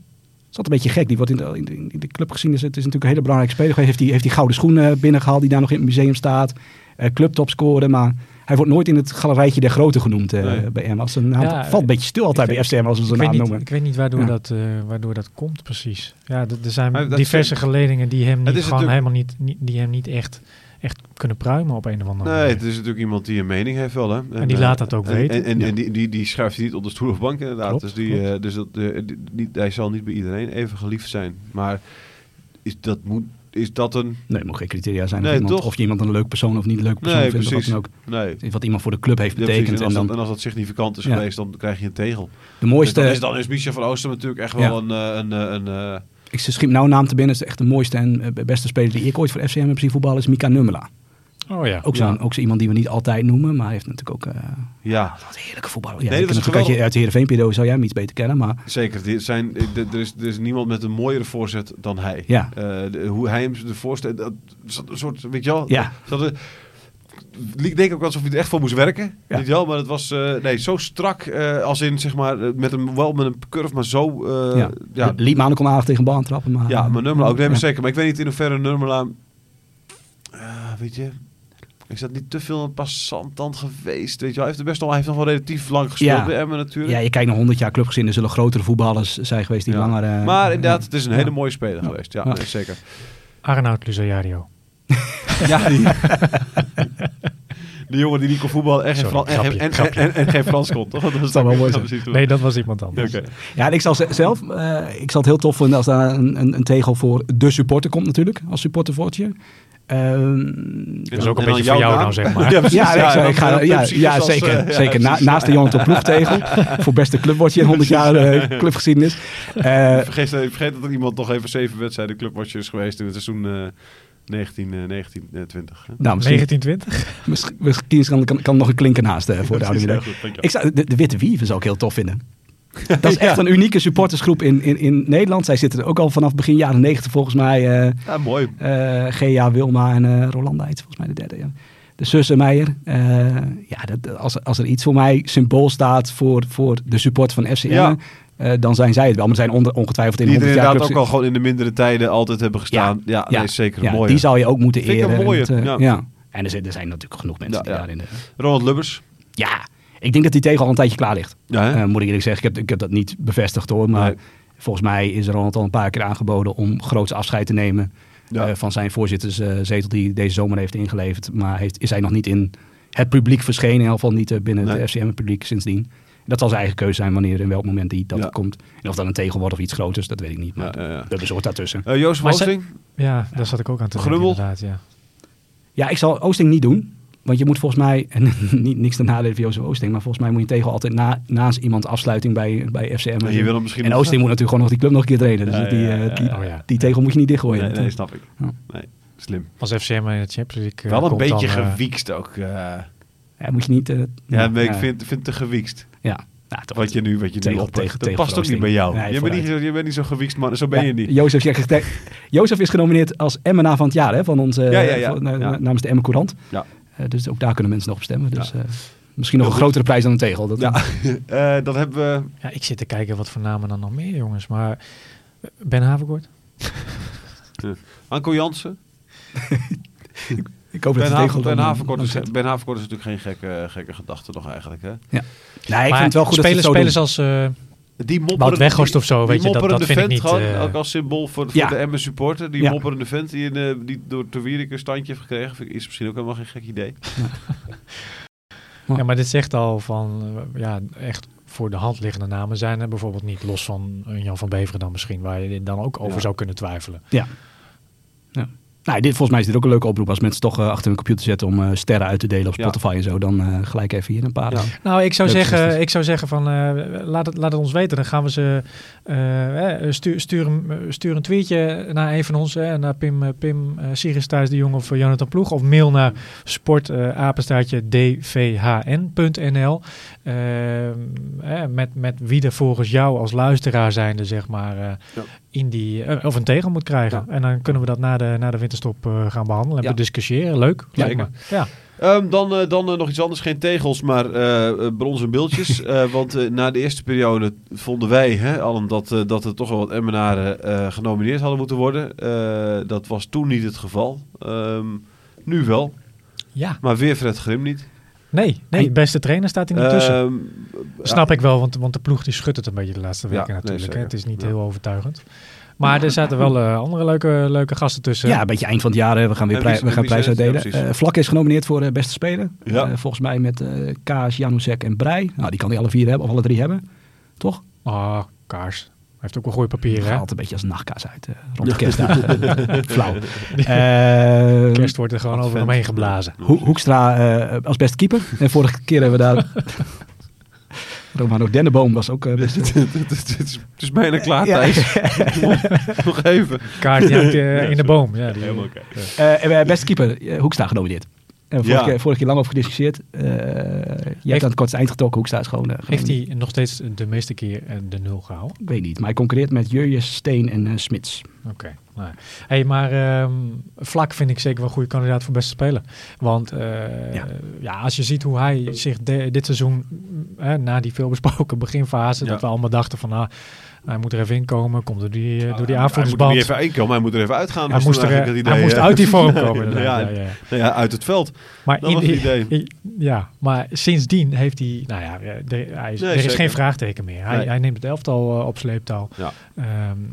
is altijd een beetje gek. Die wordt in de, in de, club gezien. Dus het is natuurlijk een hele belangrijke speler. Heeft die, heeft die gouden schoenen binnengehaald die daar nog in het museum staat. Eh clubtopscorer. Maar hij wordt nooit in het galerijtje der grote genoemd eh, Nee. bij een naam, Ja, valt een beetje stil altijd bij FCM als we weet naam niet, noemen. ik weet niet waardoor, Ja. dat, eh, waardoor dat komt precies. Ja, er zijn Maar diverse geledingen die hem niet, gewoon helemaal niet, niet, die hem niet echt, echt kunnen pruimen op een of andere Nee, manier. het is natuurlijk iemand die een mening heeft wel. Hè? En, die eh, laat dat ook en, weten. En, en, Ja. en die, die, die schuift hij niet op de stoel of bank inderdaad. Klopt, dus die, dus dat, die- niet, hij zal niet bij iedereen even geliefd zijn. Maar is dat, moet, is dat een... Nee, moet geen criteria zijn. Nee, of, iemand, toch? of je iemand een leuk persoon of niet een leuk persoon Nee, vindt. Of wat, ook. Nee. wat iemand voor de club heeft Ja, betekend. en, als dan dat, en als dat significant is Ja. geweest, dan krijg je een tegel. de mooiste... Dus dan, is, dan is Michel van Oostrum natuurlijk echt wel een... eh, een, eh, een, eh, Ik schiet me nou een naam te binnen. is echt de mooiste en beste speler die ik ooit voor FCM heb zien voetballen. Is Mika Nummela. Oh ja. Ook, zo'n, Ja. ook zo iemand die we niet altijd noemen. Maar hij heeft natuurlijk ook... eh ja, wat heerlijke voetballer. Nee, dat natuurlijk uit, je, uit de Heerenveen-periode zou jij hem iets beter kennen. Maar zeker. Die zijn, eh, er, is, er is niemand met een mooiere voorzet dan hij. Ja. Eh, de- hoe hij hem de voorzet... Dat, een soort, weet je wel... Ja. Dat, dat, ik denk ook alsof hij er echt voor moest werken. Ja. Weet je wel? Maar het was eh, nee, zo strak eh, als in, zeg maar, met een, wel met een curve, maar zo... eh, ja. ja, Liep kon aardig tegen bal trappen. Maar, Ja, maar Nummerla ook. Nee, maar Ja. zeker. Maar ik weet niet in hoeverre Nummerla... eh, weet je... Is dat niet te veel een passant geweest? Weet je wel? Hij heeft er best al, hij heeft nog wel relatief lang gespeeld Ja. bij Emmen natuurlijk. Ja, je kijkt naar 100 jaar clubgezin. Er zullen grotere voetballers zijn geweest die Ja. langer... eh, maar inderdaad, het is een ja. hele mooie speler Ja. geweest. Ja, Ja. nee, zeker. Arnoud Luzajario. Ja, die... jongen die niet kon voetballen en geen, Sorry, geen- grapje, en, en, en, en geen Frans kon, toch? Dat was zou wel mooi Nee, dat was iemand anders. Oké. Ja, en ik zal ze- zelf, eh, ik zal het heel tof vinden als daar een, een, een tegel voor de supporter komt natuurlijk, als supportervoortje. Ehm, Dat is ook een beetje voor jou naam? dan, zeg maar. Ja, precies. ja, ik, zou- ik ga, ja, ja, als, zeker. eh, ja, zeker. Na- naast de Jonathan Ploegtegel voor beste clubwatje in 100 jaar eh, clubgeschiedenis. Eh, Vergeet, vergeet dat er iemand nog even zeven wedstrijden clubwatcher is geweest in het seizoen eh 19, eh, 19 eh, 20. hè? nou, misschien, 1920? misschien, misschien kan, kan, kan nog een klinker naast voor de oude. Ik zou, de, de Witte Wieven zou ik heel tof vinden. Dat is echt een unieke supportersgroep in, in, in Nederland. Zij zitten er ook al vanaf begin jaren 90 volgens mij. eh, Ja, mooi. eh Gea, Wilma en eh Rolanda heet volgens mij de derde. Ja. De zussen Meijer. Ja, dat, als, als er iets voor mij symbool staat voor, voor de support van FCM, Ja. dan zijn zij het wel. Maar zijn onder, ongetwijfeld in Die er 100 jaar inderdaad ook al gewoon in de mindere tijden altijd hebben gestaan. Ja, ja, nee, zeker een ja, mooie. Die zou je ook moeten Vind een eren. mooie, Het, eh, ja. En er zijn, er zijn natuurlijk genoeg mensen die daarin... eh, Ronald Lubbers. ja, ik denk dat die tegel al een tijdje klaar ligt. Ja? Eh, moet ik eerlijk zeggen, ik heb, ik heb dat niet bevestigd hoor. Maar Nee. volgens mij is Ronald al een paar keer aangeboden om groots afscheid te nemen. Ja. eh, van zijn voorzitterszetel die deze zomer heeft ingeleverd. Maar heeft, is hij nog niet in het publiek verschenen. In ieder geval niet eh, binnen Nee. het FCM-publiek sindsdien. Dat zal zijn eigen keuze zijn wanneer in welk moment die dat Ja. komt. En of dat een tegel wordt of iets groters, dat weet ik niet. Maar Ja, ja, ja. dat bezorgt daartussen. Eh, Jozef Maar ze- Oosting. Ja, daar zat ik ook aan te denken Grubbel? inderdaad, ja. Ja, ik zal Oosting niet doen. Want je moet volgens mij, en niet, niks ten nadele van Jozef Oosting, maar volgens mij moet je een tegel altijd na, naast iemand afsluiting bij, bij FCM. En je wil hem misschien en nog- Oosting moet natuurlijk gewoon nog die club nog een keer trainen. Dus Ja, die, ja, eh, ja, ja. die, Oh ja. die tegel moet je niet dichtgooien. Nee, snap ik. Ja. Nee, slim. Als FCM in de Champions League eh, Wel een beetje dan, eh, gewiekst ook. eh. ja, moet je niet... ja, ik vind, vind het te gewiekst. Ja, nou, toch Wat je nu, wat je nu Tegel- op tegen- Dat past ook niet bij jou. Nee, je, bent niet, je bent niet zo gewiekst, man. Zo ben Ja, je niet. Jozef, Jozef is genomineerd als Emmenaar van het jaar hè, van ons, Ja, ja, ja. van- na- Ja. namens de Emmen Courant. Ja. Eh, dus ook daar kunnen mensen nog op stemmen. Dus eh, misschien nog een grotere prijs dan een tegel. Dat, Ja, Eh, dat hebben we. Ja, ik zit te kijken wat voor namen dan nog meer, jongens. Maar Ben Haverkort? Anko Jansen. Ik hoop dat Ben, Haver, tegel ben, Haverkort is, ben Haverkort is natuurlijk geen gekke, gekke gedachte nog eigenlijk. Hè? Nee, ik maar vind het wel goed spelers, dat ze het spelers als... eh, Die mopperende, Weghorst of zo, weet je, dat- dat vind ik vent niet, Gewoon, eh, ook als symbool voor, voor Ja. de Emmen supporter. Die Ja. mopperende vent die, in, eh, die door Te Wierik een standje heeft gekregen. ik- Is misschien ook helemaal geen gek idee. Ja. Ja, maar dit zegt al van, eh, ja, echt voor de hand liggende namen zijn er bijvoorbeeld niet. Los van Jan van Beveren dan misschien, waar je dan ook over Ja. zou kunnen twijfelen. Nou, dit, volgens mij is dit ook een leuke oproep als mensen toch eh, achter hun computer zetten om eh, sterren uit te delen op Ja. Spotify en zo. Dan eh, gelijk even hier een paar. Ja. Nou, ik zou, zeggen, ik zou zeggen van, eh, laat, het, laat het ons weten. Dan gaan we ze, stuur, stuur, een, stuur een tweetje naar een van ons, eh, naar Pim, Pim uh, Sigis Thuis de Jong of Jonathan Ploeg. Of mail naar sportapenstaartje dvhn.nl eh, eh, met, met wie er volgens jou als luisteraar zijnde, zeg maar, eh, Ja. In die, eh, of een tegel moet krijgen. Ja. En dan kunnen we dat na de, na de winterstop eh, gaan behandelen en Ja. bediscussiëren. Leuk. Ja, lijkt me. Ja. Ehm, dan eh, dan nog iets anders. Geen tegels, maar bronzen beeldjes. Want na de eerste periode vonden wij hè, allen dat, dat er toch wel wat Emmenaren genomineerd hadden moeten worden. Dat was toen niet het geval. Ehm, nu wel. ja. Maar weer Fred Grim niet. Nee, nee, beste trainer staat er niet tussen. Ehm, Snap ik wel, want, want de ploeg die schudt het een beetje de laatste Ja, weken nee, natuurlijk. hè. Het is niet Ja. heel overtuigend. Maar er zaten wel eh, andere leuke, leuke gasten tussen. Ja, een beetje eind van het jaar. hè. We gaan weer prij- we gaan prijs? Ja, uitdelen. Eh, Vlak is genomineerd voor eh, beste speler. Ja. Volgens mij met eh, Kaas, Januzek en Brei. Nou, die kan hij alle vier hebben, of alle drie hebben. Toch? Ah, kaars. Hij heeft ook wel goede papieren, hè? Haalt een beetje als nachtkaas uit eh, rond de kerstdagen. Flauw. Eh, Kerst wordt er gewoon over hem heen geblazen. Ho- Hoekstra eh, als beste keeper. En vorige keer hebben we daar... Romano Denneboom was ook eh, beste het, is- bijna klaar, Ja. Thijs. Nog even. Kaart die hangt eh, in de boom. Ja, die, Helemaal oké. Eh, beste keeper, Hoekstra genomineerd. En vorige, Ja. keer, vorige keer lang over gediscussieerd. Eh je hebt aan het kortste eind getrokken. Hoekstra is gewoon... gewoon- Heeft hij nog steeds de meeste keer eh, de nul gehouden? Ik weet niet, maar hij concurreert met Jurjes, Steen en Smits. Oké. Nou, hey, maar ehm, Vlak vind ik zeker wel een goede kandidaat voor beste speler. Want eh, Ja. ja. als je ziet hoe hij zich de- dit seizoen hè, na die veelbesproken beginfase, Ja. dat we allemaal dachten van, ah, hij moet er even inkomen, komt door die, eh, door die Hij moet er even inkomen, hij moet er even uitgaan. Hij moest, er, hij idee, moest uit die vorm komen. ja, ja, ja, ja. Ja, uit het veld. Maar Dat was in- het idee. i- Ja, maar sindsdien heeft hij, nou ja, de- hij is, Nee, er is zeker. geen vraagteken meer. Hij, Nee. hij neemt het elftal eh, op sleeptouw. Ja. Ehm,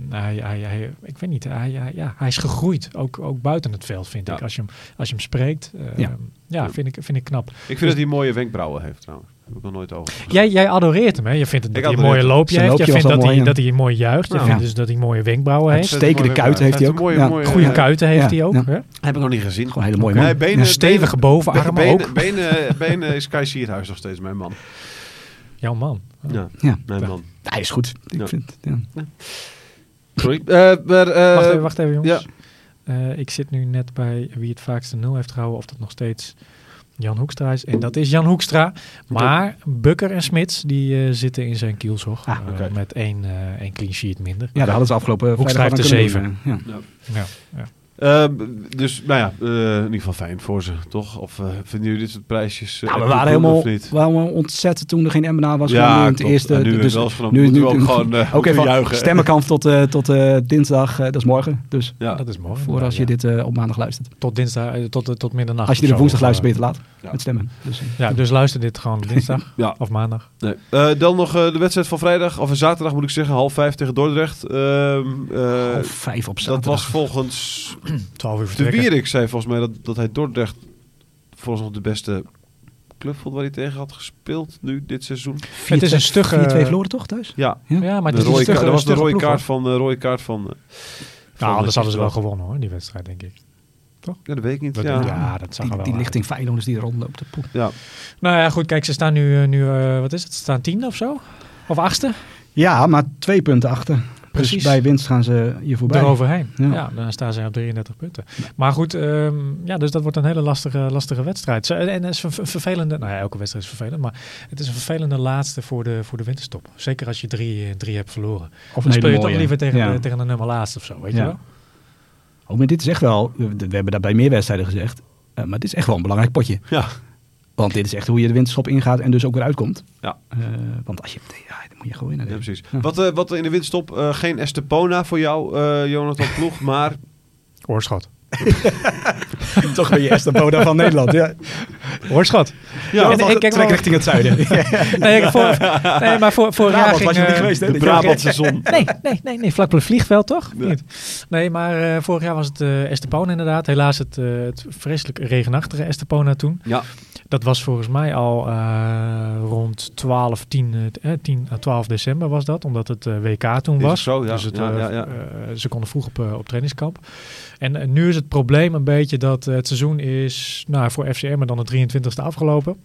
hij, hij, hij, ik weet niet, hij, hij, ja, hij is gegroeid, ook, ook buiten het veld, vind ik. Als je hem, als je hem spreekt, ehm, Ja. ja, vind, ik, vind ik knap. Ik vind dat hij mooie wenkbrauwen heeft trouwens. Heb ik nog nooit over. Jij, jij adoreert hem, hè? Je vindt het dat hij een mooie loopje heeft. Je vindt dat hij, mooi, dat hij mooi juicht. Je Ja. vindt dus dat hij mooie wenkbrauwen heeft. Uitstekende mooie kuiten heeft hij ook. mooie, Ja. mooie, Goede kuiten heeft ja, hij ook. ja. Hè? Heb ik nog niet gezien. Gewoon hele mooie man. benen, Een stevige bovenarm benen, ook. Benen, benen is Kai Sierhuis nog steeds mijn man. Jouw man. Ja, Ja. mijn Ja. man. Hij is goed. Ik vind, ja. Sorry. Eh, maar, eh, wacht even, wacht even jongens. Eh, ik zit nu net bij wie het vaakste nul heeft gehouden. Of dat nog steeds Jan Hoekstra is. En dat is Jan Hoekstra. Maar Bukker en Smits die eh, zitten in zijn kielzog. Ah, eh, met één, eh, één clean sheet minder. ja, daar hadden ze afgelopen Hoekstra heeft er kunnen doen, Ja. Ja. Eh, dus, nou ja, eh, in ieder geval fijn voor ze, toch? Of eh, vinden jullie dit soort prijsjes? eh, Nou, we waren helemaal, of niet? we waren helemaal ontzettend toen er geen MNA was. Ja, Gewoon nu in het eerste. En nu dus wel we ook gewoon, eh, even juichen. stemmenkamp tot, eh, tot eh, dinsdag. eh, dat is morgen. Dus Ja. Dat is mooi. voor als je Ja. dit eh, op maandag luistert. Tot dinsdag, tot, tot middernacht. Als je dit op woensdag luistert, ben je te laat Ja. met stemmen. Dus, Ja, dus luister dit gewoon dinsdag Ja. of maandag. Nee. Eh, dan nog eh, de wedstrijd van vrijdag, of zaterdag moet ik zeggen, half vijf tegen Dordrecht. Ehm, eh, half vijf op dat zaterdag. was volgens 12 uur de. Wierik, zei volgens mij dat, dat hij Dordrecht volgens nog de beste club vond waar hij tegen had gespeeld nu dit seizoen. Het is een stugge... 4-2 verloren toch thuis? Ja, Ja, maar het de is een stugge, dat was de stugge rode kaart van, eh, rode kaart van... eh, van Nou, anders de hadden ze wel gewonnen hoor, die wedstrijd, denk ik. Ja, dat weet ik niet. Dat- Ja. ja. dat zag die, wel die lichting Feyenoorders die er rondloopt. de poep. Ja. Nou ja, goed, kijk, ze staan nu, eh, nu eh, wat is het? Ze staan tiende of zo? Of achtste? Ja, maar twee punten achter. Precies. Dus bij winst gaan ze hier voorbij. Eroverheen. Ja. Ja. dan staan ze op 33 punten. Maar goed, ehm, ja, dus dat wordt een hele lastige, lastige wedstrijd. En het is een ver- vervelende, nou ja, elke wedstrijd is vervelend, maar het is een vervelende laatste voor de, voor de winterstop. Zeker als je drie, eh, drie hebt verloren. Of Dan speel je toch liever tegen, Ja. de, tegen de nummer laatste of zo, weet je wel? Oh, maar dit is echt wel, we, we hebben dat bij meer wedstrijden gezegd, eh, maar dit is echt wel een belangrijk potje. Ja. Want dit is echt hoe je de winterstop ingaat en dus ook weer uitkomt. Ja. Eh, want als je, ja, dan moet je gewoon winnen. Ja, precies. Ja. Wat, eh, wat in de winststop, eh, geen Estepona voor jou, eh, Jonathan Ploeg, maar Oorschot. Toch ben je Estepona van Nederland. Ja, Oorschot. Ja, En ik kijk trek wel- richting het zuiden. Nee, ik- voor, nee, maar voor, vorig jaar Brabant ging... was je niet geweest, hè? de? Brabantse zon. Nee, nee, nee, nee, vlak bij het vliegveld toch? Nee. Maar eh, vorig jaar was het eh Estepona inderdaad. Helaas het, eh, het vreselijk regenachtige Estepona toen. Ja, Dat was volgens mij al eh, rond 12, 10, eh, 10 à 12 december was dat. Omdat het eh, WK toen Is was. zo? Ja, Dus het, ja, eh, ja, eh, ze konden vroeg op, eh, op trainingskamp. En eh, nu is het probleem een beetje dat eh, het seizoen is nou, voor FCM dan de 23e afgelopen.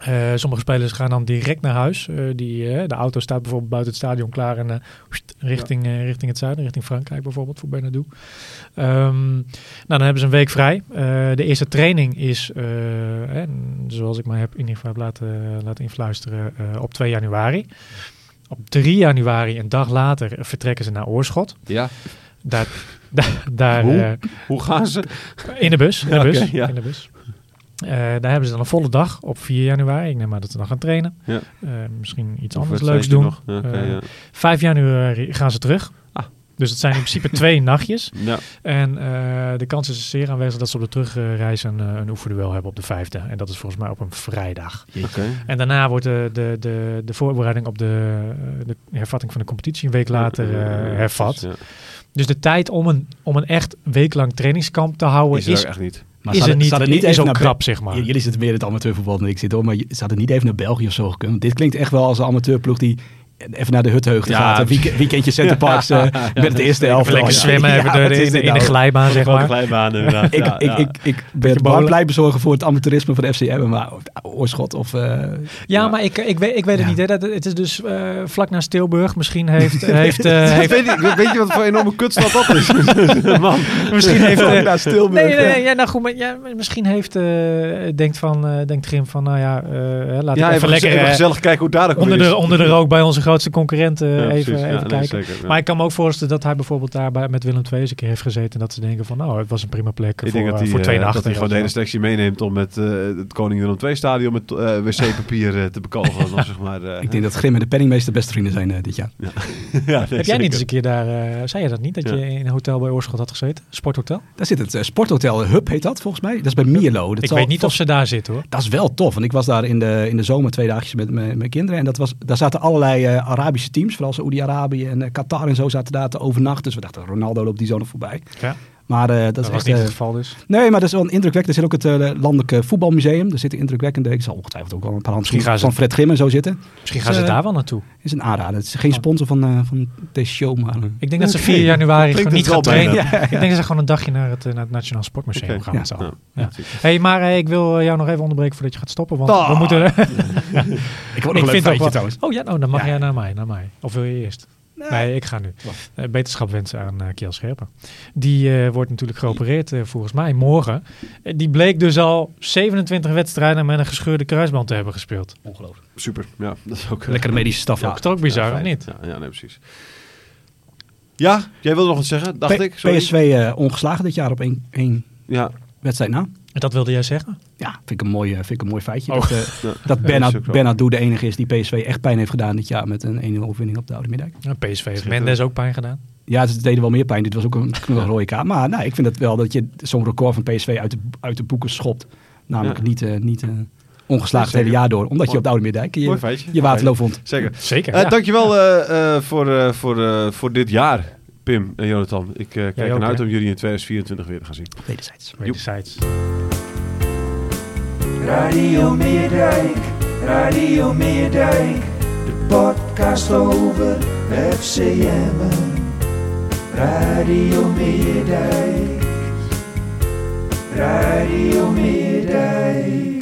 Eh, sommige spelers gaan dan direct naar huis. Eh, die, eh, de auto staat bijvoorbeeld buiten het stadion klaar en richting, richting het zuiden, richting Frankrijk bijvoorbeeld voor Bernardo. Ehm, nou, dan hebben ze een week vrij. De eerste training is, zoals ik mij heb in ieder geval laten, laten influisteren, op 2 januari. Op 3 januari, een dag later, vertrekken ze naar Oorschot. ja. Daar, daar, daar Hoe? Hoe gaan ze? in de bus. In de Ja, bus. ja. in de bus. Eh, daar hebben ze dan een volle dag op 4 januari. Ik neem maar dat ze dan gaan trainen. Ja. Eh, misschien iets Of anders leuks doen. nog? Ja, oké, Eh, ja. 5 januari gaan ze terug. Ah. Dus het zijn in principe twee nachtjes. Ja. En eh, de kans is zeer aanwezig dat ze op de terugreis een, een oefenduel hebben op de vijfde. En dat is volgens mij op een vrijdag. Oké. En daarna wordt de, de, de, de voorbereiding op de, de hervatting van de competitie een week later hervat. Ja. Dus de tijd om een, om een echt weeklang trainingskamp te houden Is is, er echt niet. Maar is ze hadden- niet, hadden is even ook naar krap, zeg maar. Jullie zitten meer in het amateurvoetbal dan ik zit hoor, maar je- ze hadden niet even naar België of zo gekund. Dit klinkt echt wel als een amateurploeg die even naar de Hutheugde Ja, gaat. Een week- weekendje Centerparks eh met het eerste elftal. Even lekker Ja, zwemmen ja, even de, in, dit in de glijbaan, zeg maar. glijbaan. Ik, ja, ik, ja. ik, ik ben bowlen. blij bezorgen voor het amateurisme van de FCM, maar Oorschot of... eh, Ja, Ja. maar ik, ik, weet, ik weet het Ja. niet. Hè. Dat, het is dus eh, vlak na Stilburg. Misschien heeft... heeft, weet, heeft je, weet je wat voor enorme kutstad dat is? Man. misschien heeft... eh, naar Stilburg. Nee, nee, nee, ja, nou goed, maar, ja, misschien heeft, eh, denkt, van, eh, denkt Grim van, nou ja, laat Ja, ik even even, lekker even gezellig kijken hoe daar ook onder, de, onder de rook bij onze grootste concurrent eh, Ja, even, precies. Ja, even nee, kijken. zeker, ja. Maar ik kan me ook voorstellen dat hij bijvoorbeeld daar bij, met Willem II eens een keer heeft gezeten. En dat ze denken van, nou, het was een prima plek Ik voor, denk dat eh, hij, voor eh, 82. dat hij gewoon de hele selectie meeneemt om met eh, het Koning Willem II stadion met eh, wc-papier eh, te bekalven. dan, zeg maar, eh, Ik denk dat Grim en de penningmeester best vrienden zijn eh, dit jaar. ja, nee, Heb jij zeker. niet eens een keer daar, eh, zei je dat niet, dat Ja. je in een hotel bij Oorschot had gezeten? Sporthotel? Daar zit het eh, sporthotel Hub, heet dat volgens mij. Dat is bij Mierlo. Dat ik zal weet niet of ze daar zitten hoor. Dat is wel tof, want ik was daar in de, in de zomer twee dagjes met mijn kinderen. En dat was, daar zaten allerlei eh, Arabische teams, vooral Saoedi-Arabië en eh, Qatar en zo zaten daar te overnachten. Dus we dachten, Ronaldo loopt die zo nog voorbij. Ja. Maar eh, dat, Dat, is was echt... niet eh, het geval dus. nee, maar dat is wel een indrukwekkend. Er zit ook het eh, Landelijke Voetbalmuseum. Er zitten indrukwekkende, ik zal ongetwijfeld ook wel een paar handschoenen gaan ze- van Fred Grim en zo zitten. Misschien gaan Dus, ze eh, daar wel naartoe. is een aanrader. Het is geen sponsor van, eh, van deze show, maar... Ik denk dat ze Oké. 4 januari gewoon niet het gaan trainen. Ik denk dat ze gewoon een dagje naar het, naar het Nationaal Sportmuseum gaan Ja. Ja. Ja. hey, maar eh, ik wil jou nog even onderbreken voordat je gaat stoppen. Want Ah. we moeten... Ik ook nog ik vind ook feitje wel... trouwens. Oh ja, nou, dan mag Ja. jij naar mij, naar mij. Of wil je eerst? Nee, ik ga nu. Eh, beterschap wensen aan eh Kiel Scherpen. Die eh, wordt natuurlijk geopereerd volgens mij morgen. Die bleek dus al 27 wedstrijden met een gescheurde kruisband te hebben gespeeld. Ongelooflijk. Super, ja. Dat is ook... Lekkere medische staf ja, ook. Is toch ook bizar, ja, niet? Ja, ja, nee, precies. Ja, jij wilde nog wat zeggen, dacht P- ik. Sorry. PSV eh, ongeslagen dit jaar op één, één Ja, wedstrijd na. En dat wilde jij zeggen? Ja, vind ik een mooi, eh, vind ik een mooi feitje. Oh. Dat, eh, ja. dat Bernard. Bernard de enige is die PSV echt pijn heeft gedaan dit jaar met een 1-0 overwinning op de Oude Middijk. Ja, PSV heeft. Mendes ook pijn gedaan. Ja, ze deden wel meer pijn. Dit was ook een knullig rode kaart. Maar nou, ik vind het wel dat je zo'n record van PSV uit de, uit de boeken schopt. Namelijk Ja. niet, eh, niet eh, ongeslagen het hele jaar door. Omdat je op de Oude Middijk je, Mooi feitje. je Waterloo vond. Zeker. Zeker. Eh, ja. Dankjewel eh, eh, voor, eh, voor, eh, voor dit jaar, Pim en Jonathan. Ik kijk ernaar uit om jullie in 2024 weer te gaan zien. Wederzijds. Wederzijds. Radio Meerdijk, Radio Meerdijk, de podcast over FCM. Radio Meerdijk, Radio Meerdijk.